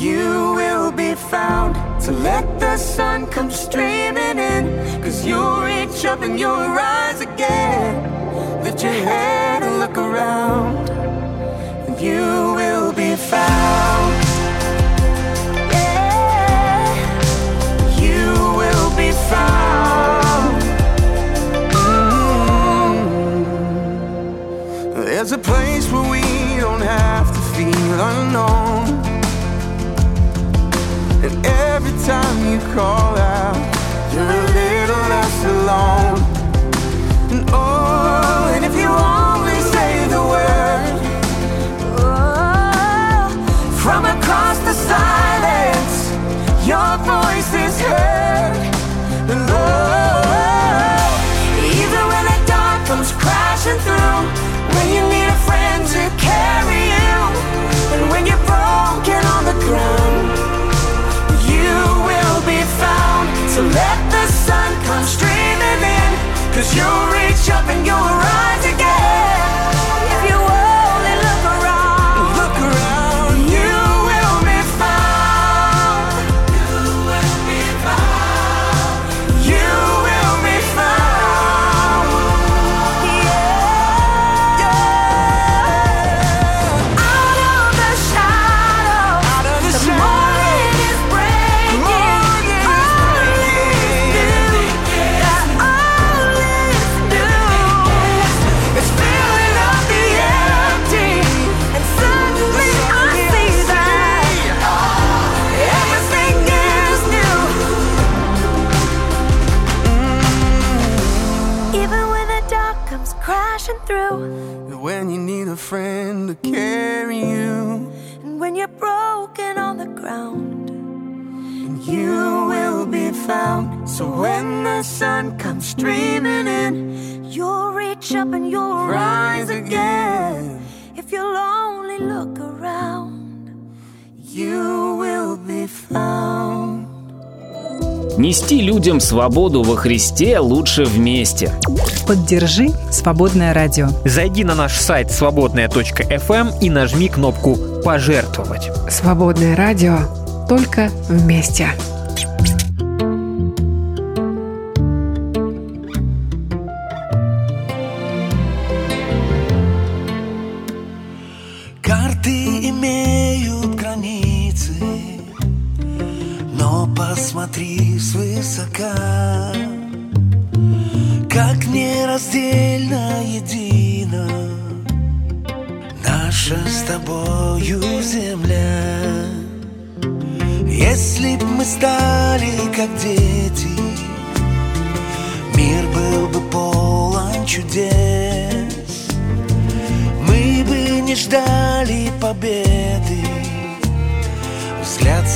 Speaker 16: You will be found to let the sun come streaming in. Cause you'll reach up and you'll rise again. Lift your head and look around. And you will be found. There's a place where we don't have to feel unknown. And every time you call out, you're a little less alone. And oh, and if you only say the word,
Speaker 15: oh,
Speaker 16: from across the silence, your voice is heard. And oh, even when the dark comes crashing through, Cause you reach up and you'll the sun comes streaming in, you'll reach up and you'll rise again. If you'll only look around, you will be found.
Speaker 17: Нести людям свободу во Христе лучше вместе.
Speaker 18: Поддержи «Свободное радио».
Speaker 9: Зайди на наш сайт свободная.фм и нажми кнопку «Пожертвовать».
Speaker 19: Свободное радио только вместе.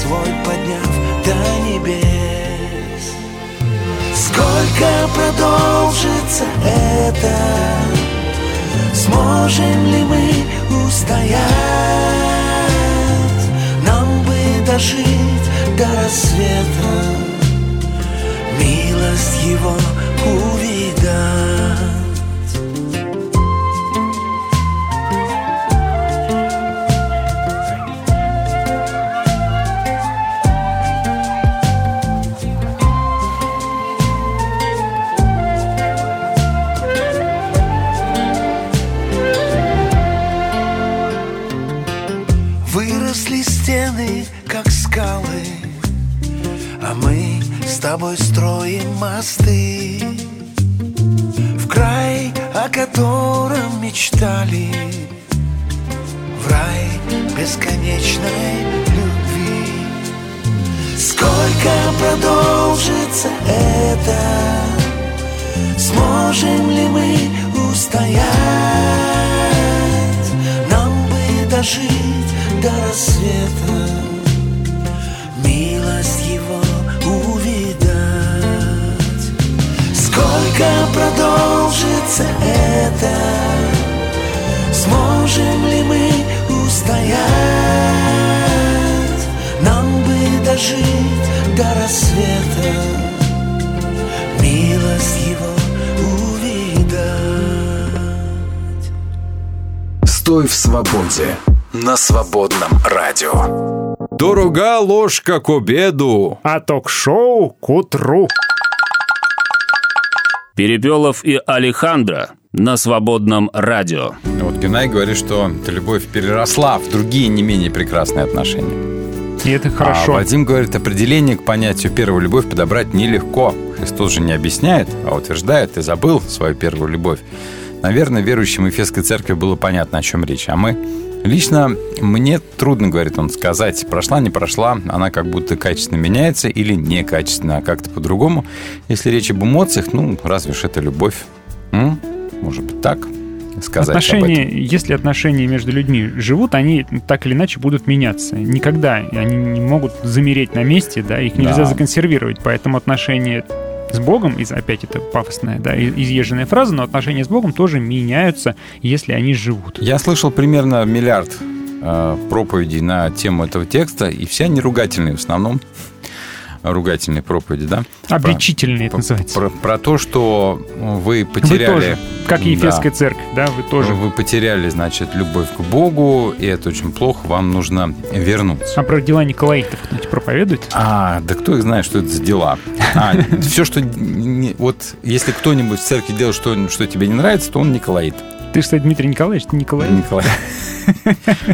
Speaker 8: Свой подняв до небес. Сколько продолжится это? Сможем ли мы устоять? Нам бы дожить до рассвета, милость его увидать. Тобой строим мосты в край, о котором мечтали, в рай бесконечной любви. Сколько продолжится это? Сможем ли мы устоять? Нам бы дожить до рассвета, Сколько продолжится это? Сможем ли мы устоять? Нам бы дожить до рассвета, милость его увидать.
Speaker 20: Стой в свободе на свободном радио.
Speaker 3: Дорога ложка к обеду.
Speaker 2: А ток-шоу к утру.
Speaker 10: Перепелов и Алехандро на свободном радио.
Speaker 3: Вот Геннадий говорит, что эта любовь переросла в другие не менее прекрасные отношения.
Speaker 2: И это хорошо.
Speaker 3: А Вадим говорит, определение к понятию первую любовь подобрать нелегко. Христос же не объясняет, а утверждает, ты забыл свою первую любовь. Наверное, верующим Ефесской церкви было понятно, о чем речь. А мы Лично мне трудно, говорит он, сказать, прошла, не прошла, она как будто качественно меняется или некачественно, а как-то по-другому. Если речь об эмоциях, ну, разве ж это любовь? М? Может быть, так сказать
Speaker 2: отношения, если отношения между людьми живут, они так или иначе будут меняться. Никогда они не могут замереть на месте, да, их нельзя
Speaker 3: Да.
Speaker 2: законсервировать. Поэтому отношения с Богом, из- опять это пафосная, да, изъезженная фраза, но отношения с Богом тоже меняются, если они живут.
Speaker 3: Я слышал примерно миллиард э, проповедей на тему этого текста, и все они ругательные в основном. Ругательные проповеди, да?
Speaker 2: Обличительные это
Speaker 3: Про-
Speaker 2: называется.
Speaker 3: Про, про то, что вы
Speaker 2: Вы
Speaker 3: потеряли...
Speaker 2: тоже, как Ефесская
Speaker 3: Да.
Speaker 2: церковь, да, вы тоже.
Speaker 3: Вы потеряли, значит, любовь к Богу, и это очень плохо, вам нужно вернуться.
Speaker 2: А про дела Николаитов кто-нибудь проповедует?
Speaker 3: А, да кто их знает, что это за дела? А, все, что... вот если кто-нибудь в церкви делает что, что тебе не нравится, то он Николаит.
Speaker 2: Ты, кстати, Дмитрий Николаевич, ты Николай.
Speaker 3: Николай.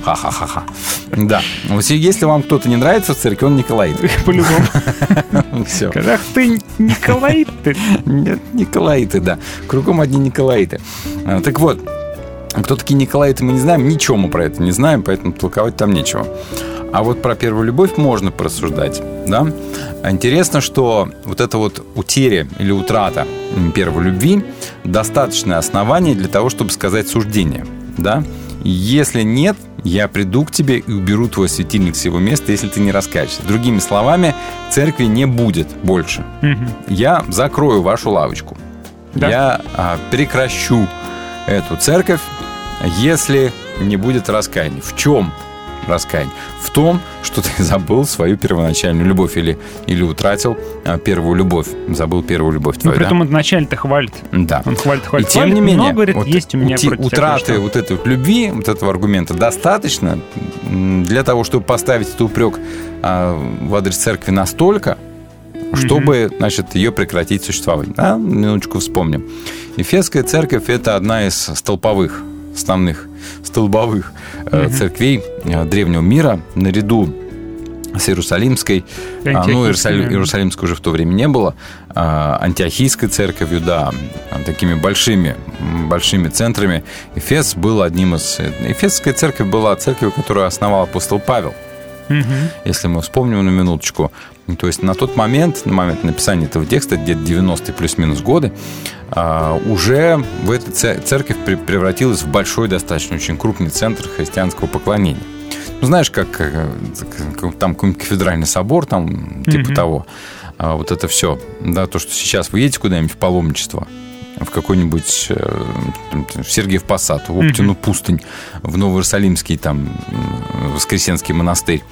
Speaker 3: Ха-ха-ха-ха. Да. Если вам кто-то не нравится в церкви, он Николаит. (laughs)
Speaker 2: По-любому. (laughs)
Speaker 3: Все.
Speaker 2: Ах ты, Николаит ты.
Speaker 3: Нет, Николаиты, да. Кругом одни Николаиты. А, Так вот, кто такие Николаиты, мы не знаем, ничего мы про это не знаем, поэтому толковать там нечего. А вот про первую любовь можно порассуждать, да? Интересно, что вот это вот утеря или утрата первой любви достаточное основание для того, чтобы сказать суждение, да? Если нет, я приду к тебе и уберу твой светильник с его места, если ты не раскаешься. Другими словами, церкви не будет больше.
Speaker 2: Мгм.
Speaker 3: Я закрою вашу лавочку.
Speaker 2: Да.
Speaker 3: Я а, прекращу эту церковь, если не будет раскаяния. В чем раскаяние? В том, что ты (laughs) забыл свою первоначальную любовь или, или утратил а, первую любовь. Забыл первую любовь
Speaker 2: Ну,
Speaker 3: твою,
Speaker 2: при
Speaker 3: да?
Speaker 2: том он вначале-то хвалит.
Speaker 3: Да.
Speaker 2: Он хвалит,
Speaker 3: И
Speaker 2: хвалит,
Speaker 3: тем
Speaker 2: хвалит,
Speaker 3: не менее,
Speaker 2: но, говорит,
Speaker 3: вот
Speaker 2: есть у меня
Speaker 3: ути- утраты вот этой вот любви, вот этого аргумента достаточно для того, чтобы поставить этот упрек а, в адрес церкви настолько, чтобы, значит, ее прекратить существовать. Да? Минуточку вспомним. Ефесская церковь – это одна из столповых, основных столбовых э, церквей э, древнего мира, наряду с Иерусалимской, а, ну, Иерусалим-. Иерусалимской уже в то время не было, а, Антиохийской церковью, да, такими большими, большими центрами. Эфес был одним из... Эфесская церковь была церковью, которую основал апостол Павел
Speaker 2: Мгм.
Speaker 3: если мы вспомним на минуточку. То есть на тот момент, на момент написания этого текста, где-то 90-е плюс-минус годы, а, уже в эта це- церковь пре- превратилась в большой, достаточно очень крупный центр христианского поклонения. Ну, знаешь, как, э, как там какой-нибудь кафедральный собор, там, типа
Speaker 2: Мгм.
Speaker 3: того. А, вот это все. Да, то, что сейчас вы едете куда-нибудь в паломничество, в какой-нибудь э, в Сергиев Посад, в Оптину пустынь, в Новоиерусалимский там Воскресенский монастырь.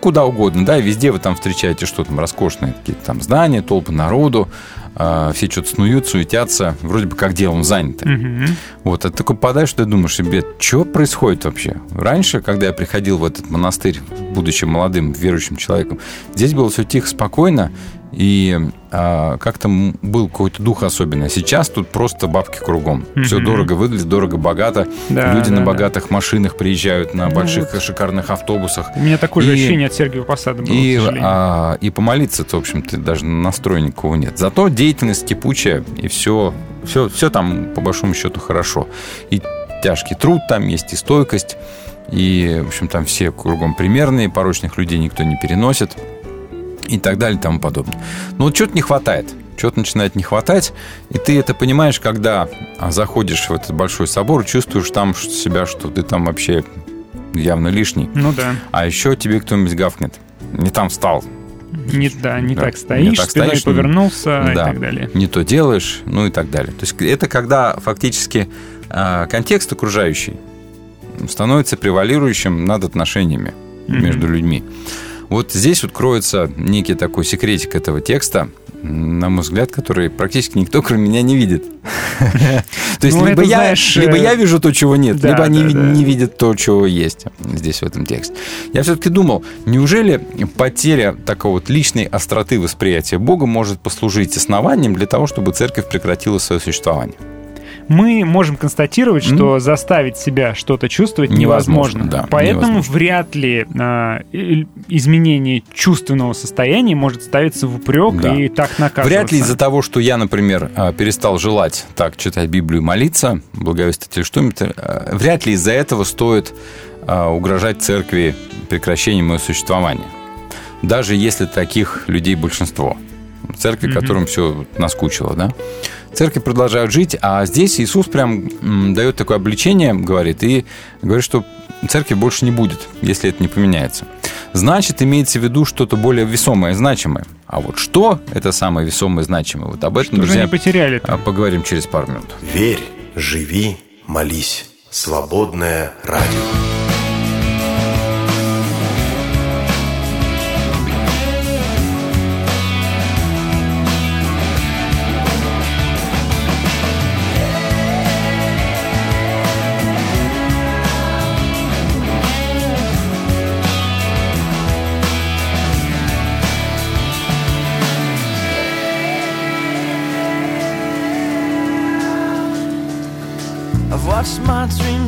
Speaker 3: Куда угодно, да, и везде вы там встречаете что там роскошные какие-то там здания, толпы народу, а, все что-то снуют, суетятся, вроде бы как делом заняты.
Speaker 2: Мгм.
Speaker 3: Вот, а ты такой подаешь, ты думаешь себе, что происходит вообще? Раньше, когда я приходил в этот монастырь, будучи молодым верующим человеком, здесь было все тихо, спокойно, и а, как-то был какой-то дух особенный. А сейчас тут просто бабки кругом. Все
Speaker 2: Мгм.
Speaker 3: дорого выглядит, дорого, богато.
Speaker 2: Да,
Speaker 3: Люди
Speaker 2: да,
Speaker 3: на
Speaker 2: да.
Speaker 3: богатых машинах приезжают, на
Speaker 2: Ну
Speaker 3: больших шикарных автобусах.
Speaker 2: У меня такое же
Speaker 3: И-
Speaker 2: ощущение от Сергеева Посада было,
Speaker 3: и, а, и помолиться-то, в общем-то, даже настроя никакого нет. Зато деятельность кипучая, и все, все, все там, по большому счету, хорошо. И тяжкий труд там есть, и стойкость. И, в общем, там все кругом примерные, порочных людей никто не переносит. И так далее, и тому подобное. Но вот чего-то не хватает. Чего-то начинает не хватать. И ты это понимаешь, когда а, заходишь в этот большой собор, чувствуешь там себя, что ты там вообще явно лишний.
Speaker 2: Ну да.
Speaker 3: А еще тебе кто-нибудь гавкнет. Не там встал.
Speaker 2: Не, да, не
Speaker 3: Да,
Speaker 2: так
Speaker 3: не
Speaker 2: стоишь,
Speaker 3: так
Speaker 2: спиной
Speaker 3: стоишь,
Speaker 2: повернулся и
Speaker 3: да,
Speaker 2: так далее.
Speaker 3: Не то делаешь, ну и так далее. То есть это когда фактически а, контекст окружающий становится превалирующим над отношениями
Speaker 2: Мгм.
Speaker 3: между людьми. Вот здесь вот кроется некий такой секретик этого текста, на мой взгляд, который практически никто, (laughs) кроме меня, не видит. (laughs) То есть
Speaker 2: Ну,
Speaker 3: либо я
Speaker 2: э,
Speaker 3: я вижу то, чего нет, либо они не видят то, чего есть здесь в этом тексте. Я все-таки думал, неужели потеря такой вот личной остроты восприятия Бога может послужить основанием для того, чтобы церковь прекратила свое существование?
Speaker 2: Мы можем констатировать, что заставить себя что-то чувствовать
Speaker 3: Невозможно,
Speaker 2: невозможно.
Speaker 3: да,
Speaker 2: Поэтому
Speaker 3: невозможно.
Speaker 2: вряд ли и- изменение чувственного состояния может ставиться в упрек
Speaker 3: Да.
Speaker 2: и так наказываться.
Speaker 3: Вряд ли из-за того, что я, например, а, перестал желать так читать Библию и молиться, благовестить или что-нибудь, а, вряд ли из-за этого стоит а, угрожать церкви прекращением ее существования. Даже если таких людей большинство. Церкви,
Speaker 2: Мгм.
Speaker 3: которым все наскучило, да? Церкви продолжают жить, а здесь Иисус прям дает такое обличение, говорит, и говорит, что церкви больше не будет, если это не поменяется. Значит, имеется в виду что-то более весомое, значимое. А вот что это самое весомое, значимое? Вот об этом,
Speaker 2: Что
Speaker 3: друзья,
Speaker 2: потеряли
Speaker 3: а, поговорим через пару минут.
Speaker 12: Верь, живи, молись. Свободное радио.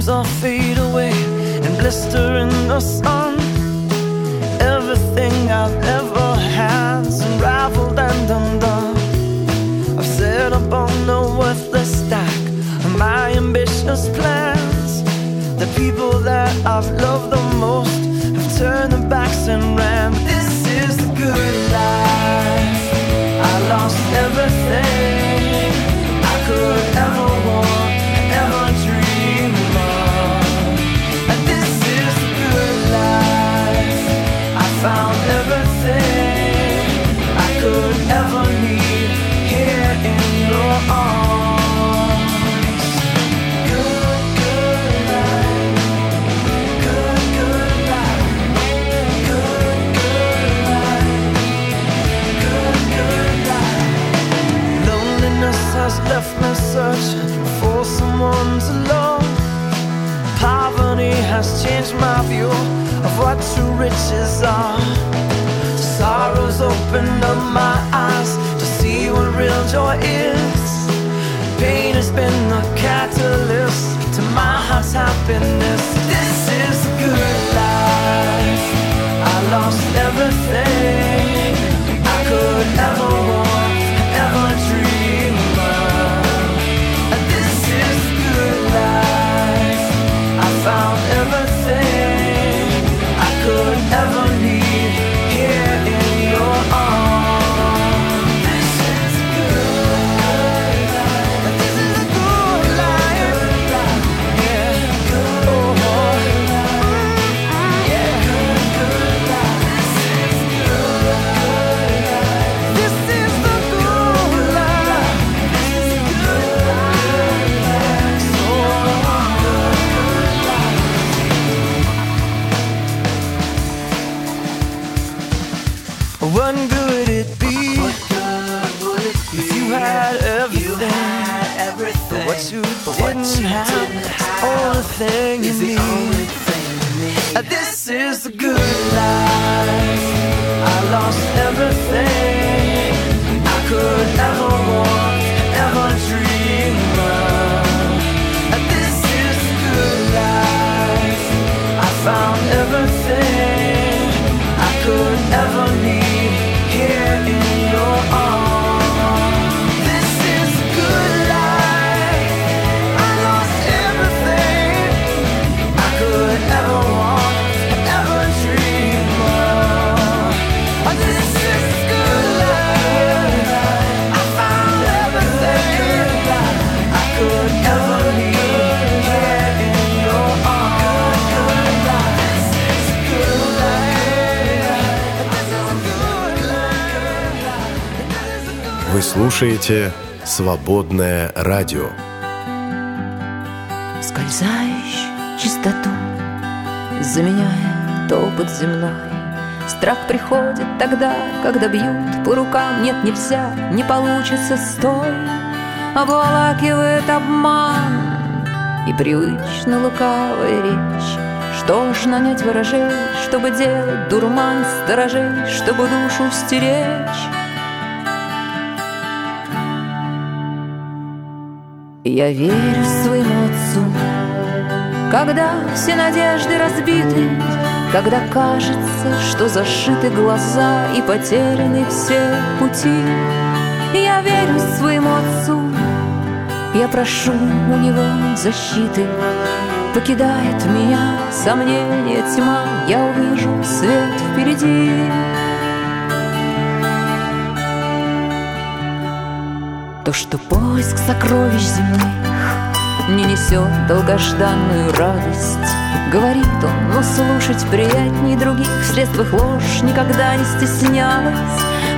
Speaker 7: dreams all fade away and blister in the sun. Everything I've ever had's unraveled and undone. I've set up on the worthless stack of my ambitious plans. The people that I've loved the most have turned their backs and ran. This is the good life. I lost everything. Has left me searching for someone to love. Poverty has changed my view of what true riches are. Sorrows opened up my eyes to see what real joy is. Pain has been the catalyst to my heart's happiness. This is a good life. I lost everything I could ever want,
Speaker 12: слушаете «Свободное радио».
Speaker 21: скользающую чистоту, заменяя топот земной. Страх приходит тогда, когда бьют по рукам, нет, нельзя, не получится, стой. Обволакивает обман и привычно лукавая речь. Что ж нанять ворожей, чтобы делать дурман сторожей, чтобы душу стеречь? Я верю своему отцу, когда все надежды разбиты, когда кажется, что зашиты глаза и потеряны все пути. Я верю своему отцу, я прошу у него защиты. Покидает меня сомнение, тьма, я увижу свет впереди. Поиск сокровищ земных. Не несет долгожданную радость. Говорит он, но слушать приятней других. В средствах ложь никогда не стеснялась.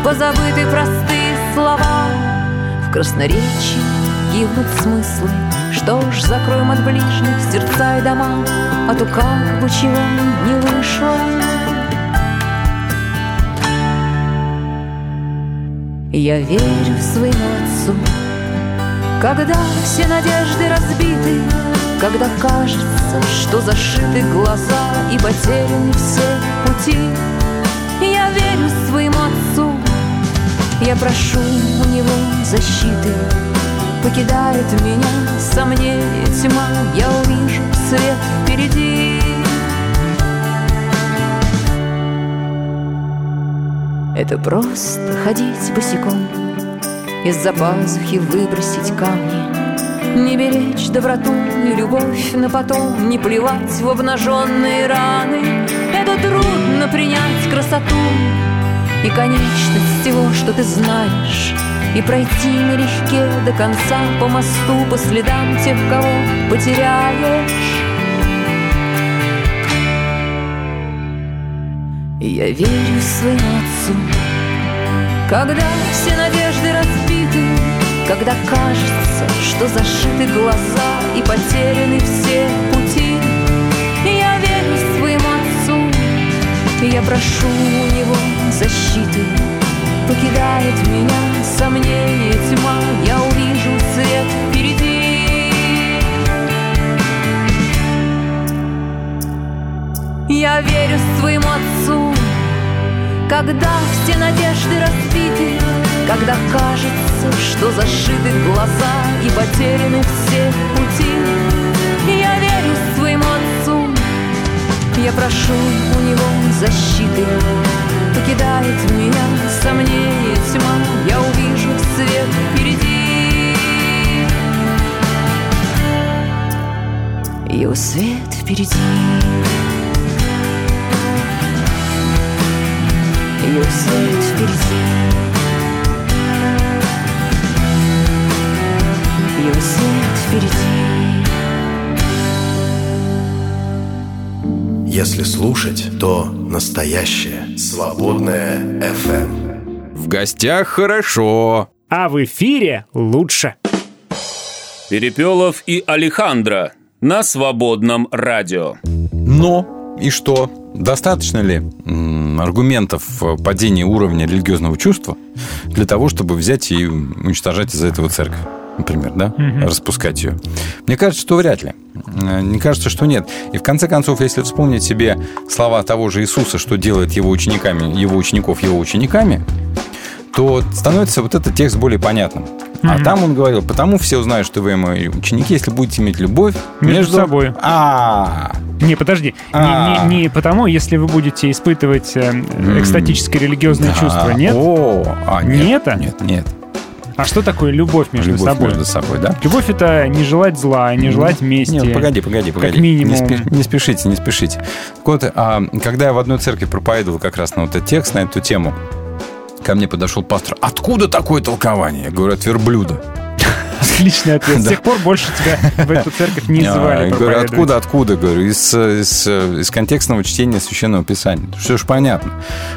Speaker 21: Позабыты простые слова. В красноречии гибнут смыслы. Что ж, закроем от ближних сердца и дома. А то как бы чего не вышло. Я верю своему отцу, когда все надежды разбиты, когда кажется, что зашиты глаза и потеряны все пути. Я верю своему отцу, я прошу у него защиты. Покидает меня сомнение, тьма, я увижу свет впереди. Это просто ходить босиком Из-за пазухи выбросить камни. Не беречь доброту и любовь на потом Не плевать в обнаженные раны. Это трудно принять красоту И конечность всего, что ты знаешь. И пройти налегке до конца по мосту По следам тех, кого потеряешь. Я верю своему отцу Когда все надежды Когда кажется, что зашиты глаза И потеряны все пути Я верю своему отцу. Я прошу у него защиты Покидает меня сомнение тьма. Я увижу свет впереди. Я верю своему отцу. Когда все надежды разбиты Когда кажется, что зашиты глаза И потеряны все пути Я верю своему отцу Я прошу у него защиты Покидает меня сомнение тьма. Я увижу свет впереди. Его свет впереди. Его свет впереди Его свет впереди
Speaker 12: Если слушать, то настоящее. Свободное FM.
Speaker 3: В гостях хорошо.
Speaker 2: А в эфире лучше.
Speaker 10: Перепелов и Алехандро на свободном радио.
Speaker 3: Но и что? Достаточно ли м, аргументов падения уровня религиозного чувства для того, чтобы взять и уничтожать из-за этого церковь? Например, да?
Speaker 2: Мгм.
Speaker 3: Распускать ее. Мне кажется, что вряд ли. Э, Мне кажется, что нет. И в конце концов, если вспомнить себе слова того же Иисуса, что делает его учениками, его учеников его учениками, то становится вот этот текст более понятным. А
Speaker 2: Мгм.
Speaker 3: там он говорил, потому все узнают, что вы мои ученики, если будете иметь любовь
Speaker 2: Между собой.
Speaker 3: А,
Speaker 2: Не, подожди. Не,
Speaker 3: А.
Speaker 2: не- не потому, если вы будете испытывать э, экстатическое религиозное чувство, нет?
Speaker 3: О, а,
Speaker 2: не
Speaker 3: нет,
Speaker 2: это?
Speaker 3: Нет, нет.
Speaker 2: А что такое любовь между
Speaker 3: Любовь
Speaker 2: собой?
Speaker 3: между собой, да?
Speaker 2: Любовь это не желать зла, не желать мести.
Speaker 3: Нет, погоди, погоди, погоди.
Speaker 2: Как минимум.
Speaker 3: Не, спе- не спешите, не спешите. Вот, а, когда я в одной церкви проповедовал как раз на вот этот текст, на эту тему, ко мне подошел пастор. Откуда такое толкование? Я говорю, от верблюда.
Speaker 2: Отличный ответ. С тех пор больше тебя в эту церковь не
Speaker 3: А,
Speaker 2: звали
Speaker 3: я говорю, откуда, откуда? Говорю, из, из, э, из контекстного чтения Священного Писания. Все же понятно,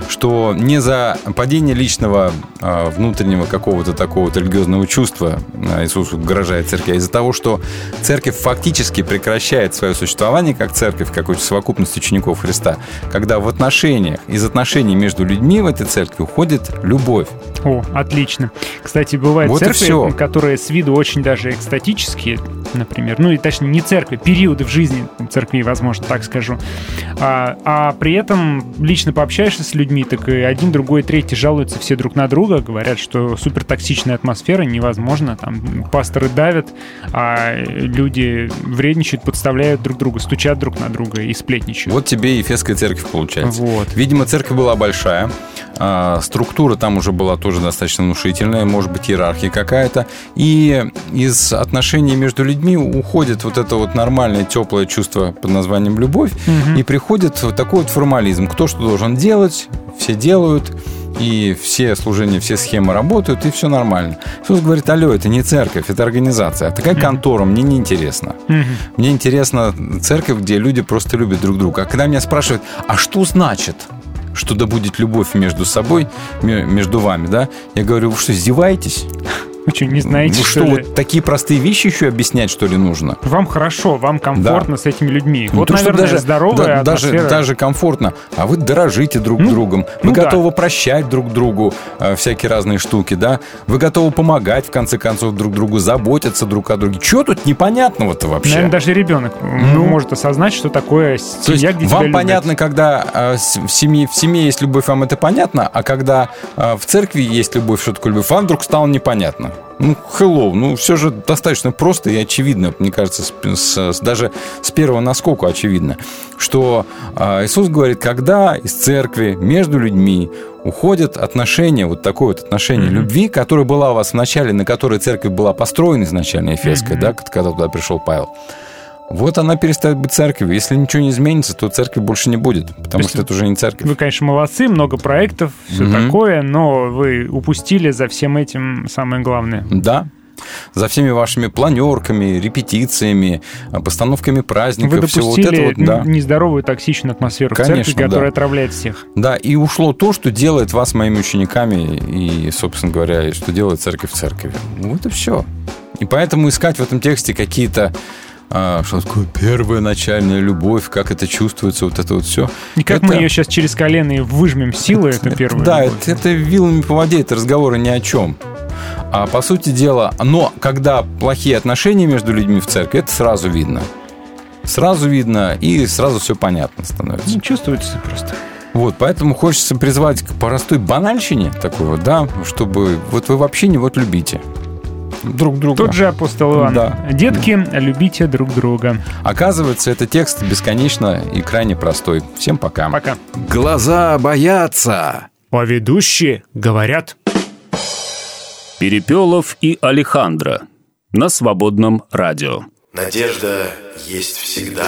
Speaker 3: что не за падение личного а, внутреннего какого-то такого вот религиозного чувства а, Иисус угрожает церкви, а из-за того, что церковь фактически прекращает свое существование как церковь, как совокупность учеников Христа, когда в отношениях, из отношений между людьми в этой церкви уходит любовь.
Speaker 2: О, отлично. Кстати, бывают
Speaker 3: Вот
Speaker 2: церкви, которые с виду очень даже экстатические, например. Ну, и точнее, не церкви, периоды в жизни церкви, возможно, так скажу. А, а при этом лично пообщаешься с людьми, так и один, другой, третий жалуются все друг на друга, говорят, что супер токсичная атмосфера, невозможно, там пасторы давят, а люди вредничают, подставляют друг друга, стучат друг на друга и сплетничают.
Speaker 3: Вот тебе и Ефесская церковь получается.
Speaker 2: Вот.
Speaker 3: Видимо, церковь была большая, а, структура там уже была тоже достаточно внушительная, может быть, иерархия какая-то. И из отношений между людьми уходит вот это вот нормальное, теплое чувство под названием любовь,
Speaker 2: Мгм.
Speaker 3: и приходит вот такой вот формализм. Кто что должен делать, все делают, и все служения, все схемы работают, и все нормально. Иисус говорит, алло, это не церковь, это организация. А такая контора мне не интересна.
Speaker 2: Мгм.
Speaker 3: Мне интересна церковь, где люди просто любят друг друга. А когда меня спрашивают, а что значит, что да будет любовь между собой, ме- между вами, да? Я говорю, вы что, издеваетесь?
Speaker 2: Вы что, не знаете,
Speaker 3: Вы
Speaker 2: что
Speaker 3: что, вот такие простые вещи еще объяснять, что ли, нужно?
Speaker 2: Вам хорошо, вам комфортно с этими людьми.
Speaker 3: Не
Speaker 2: вот,
Speaker 3: то,
Speaker 2: наверное, здоровая
Speaker 3: да- даже,
Speaker 2: атмосфера.
Speaker 3: даже комфортно. А вы дорожите друг другом. Вы
Speaker 2: ну да.
Speaker 3: готовы прощать друг другу э, всякие разные штуки, да? Вы готовы помогать, в конце концов, друг другу, заботиться друг о друге. Чего тут непонятного-то вообще?
Speaker 2: Наверное, даже ребенок
Speaker 3: Ну.
Speaker 2: может осознать, что такое
Speaker 3: То есть
Speaker 2: семья, где
Speaker 3: вам
Speaker 2: любят.
Speaker 3: понятно, когда э, в, семье, в семье есть любовь, вам это понятно, а когда э, в церкви есть любовь, что такое любовь, вам вдруг стало непонятно. Ну, hello, ну все же достаточно просто и очевидно, мне кажется, с- с- даже с первого наскока очевидно, что э, Иисус говорит, когда из церкви между людьми уходят отношения, вот такое вот отношение любви, которое была у вас в начале, на которой церковь была построена изначально, Ефесская,
Speaker 2: Мгм.
Speaker 3: да, когда туда пришел Павел, вот она перестает быть церковью. Если ничего не изменится, то церкви больше не будет, потому
Speaker 2: есть
Speaker 3: что это уже не церковь.
Speaker 2: Вы, конечно, молодцы, много проектов, все
Speaker 3: Мгм.
Speaker 2: такое, но вы упустили за всем этим самое главное.
Speaker 3: Да. За всеми вашими планерками, репетициями, постановками праздников,
Speaker 2: Вы
Speaker 3: всего вот
Speaker 2: допустили
Speaker 3: это вот, да.
Speaker 2: нездоровую токсичную атмосферу в
Speaker 3: Конечно,
Speaker 2: церкви, которая
Speaker 3: да.
Speaker 2: отравляет всех.
Speaker 3: Да, и ушло то, что делает вас моими учениками, и, собственно говоря, и что делает церковь в церкви. Вот и все. И поэтому искать в этом тексте какие-то а, что такое первая начальная любовь, как это чувствуется, вот это вот все.
Speaker 2: И как мы ее сейчас через колено и выжмем силы, это первое.
Speaker 3: Да, это, это вилами по воде, это разговоры ни о чем. А по сути дела, но когда плохие отношения между людьми в церкви, это сразу видно. Сразу видно, и сразу все понятно становится.
Speaker 2: Ну, чувствуется просто.
Speaker 3: Вот, поэтому хочется призвать к простой банальщине такой вот, да, чтобы вот вы вообще не вот любите друг друга.
Speaker 2: Тот же апостол Иоанн.
Speaker 3: Да.
Speaker 2: Детки, любите друг друга.
Speaker 3: Оказывается, это текст бесконечно и крайне простой. Всем пока.
Speaker 2: Пока.
Speaker 1: Глаза боятся.
Speaker 2: А ведущие говорят.
Speaker 10: Перепелов и Алехандро на свободном радио.
Speaker 12: Надежда есть всегда.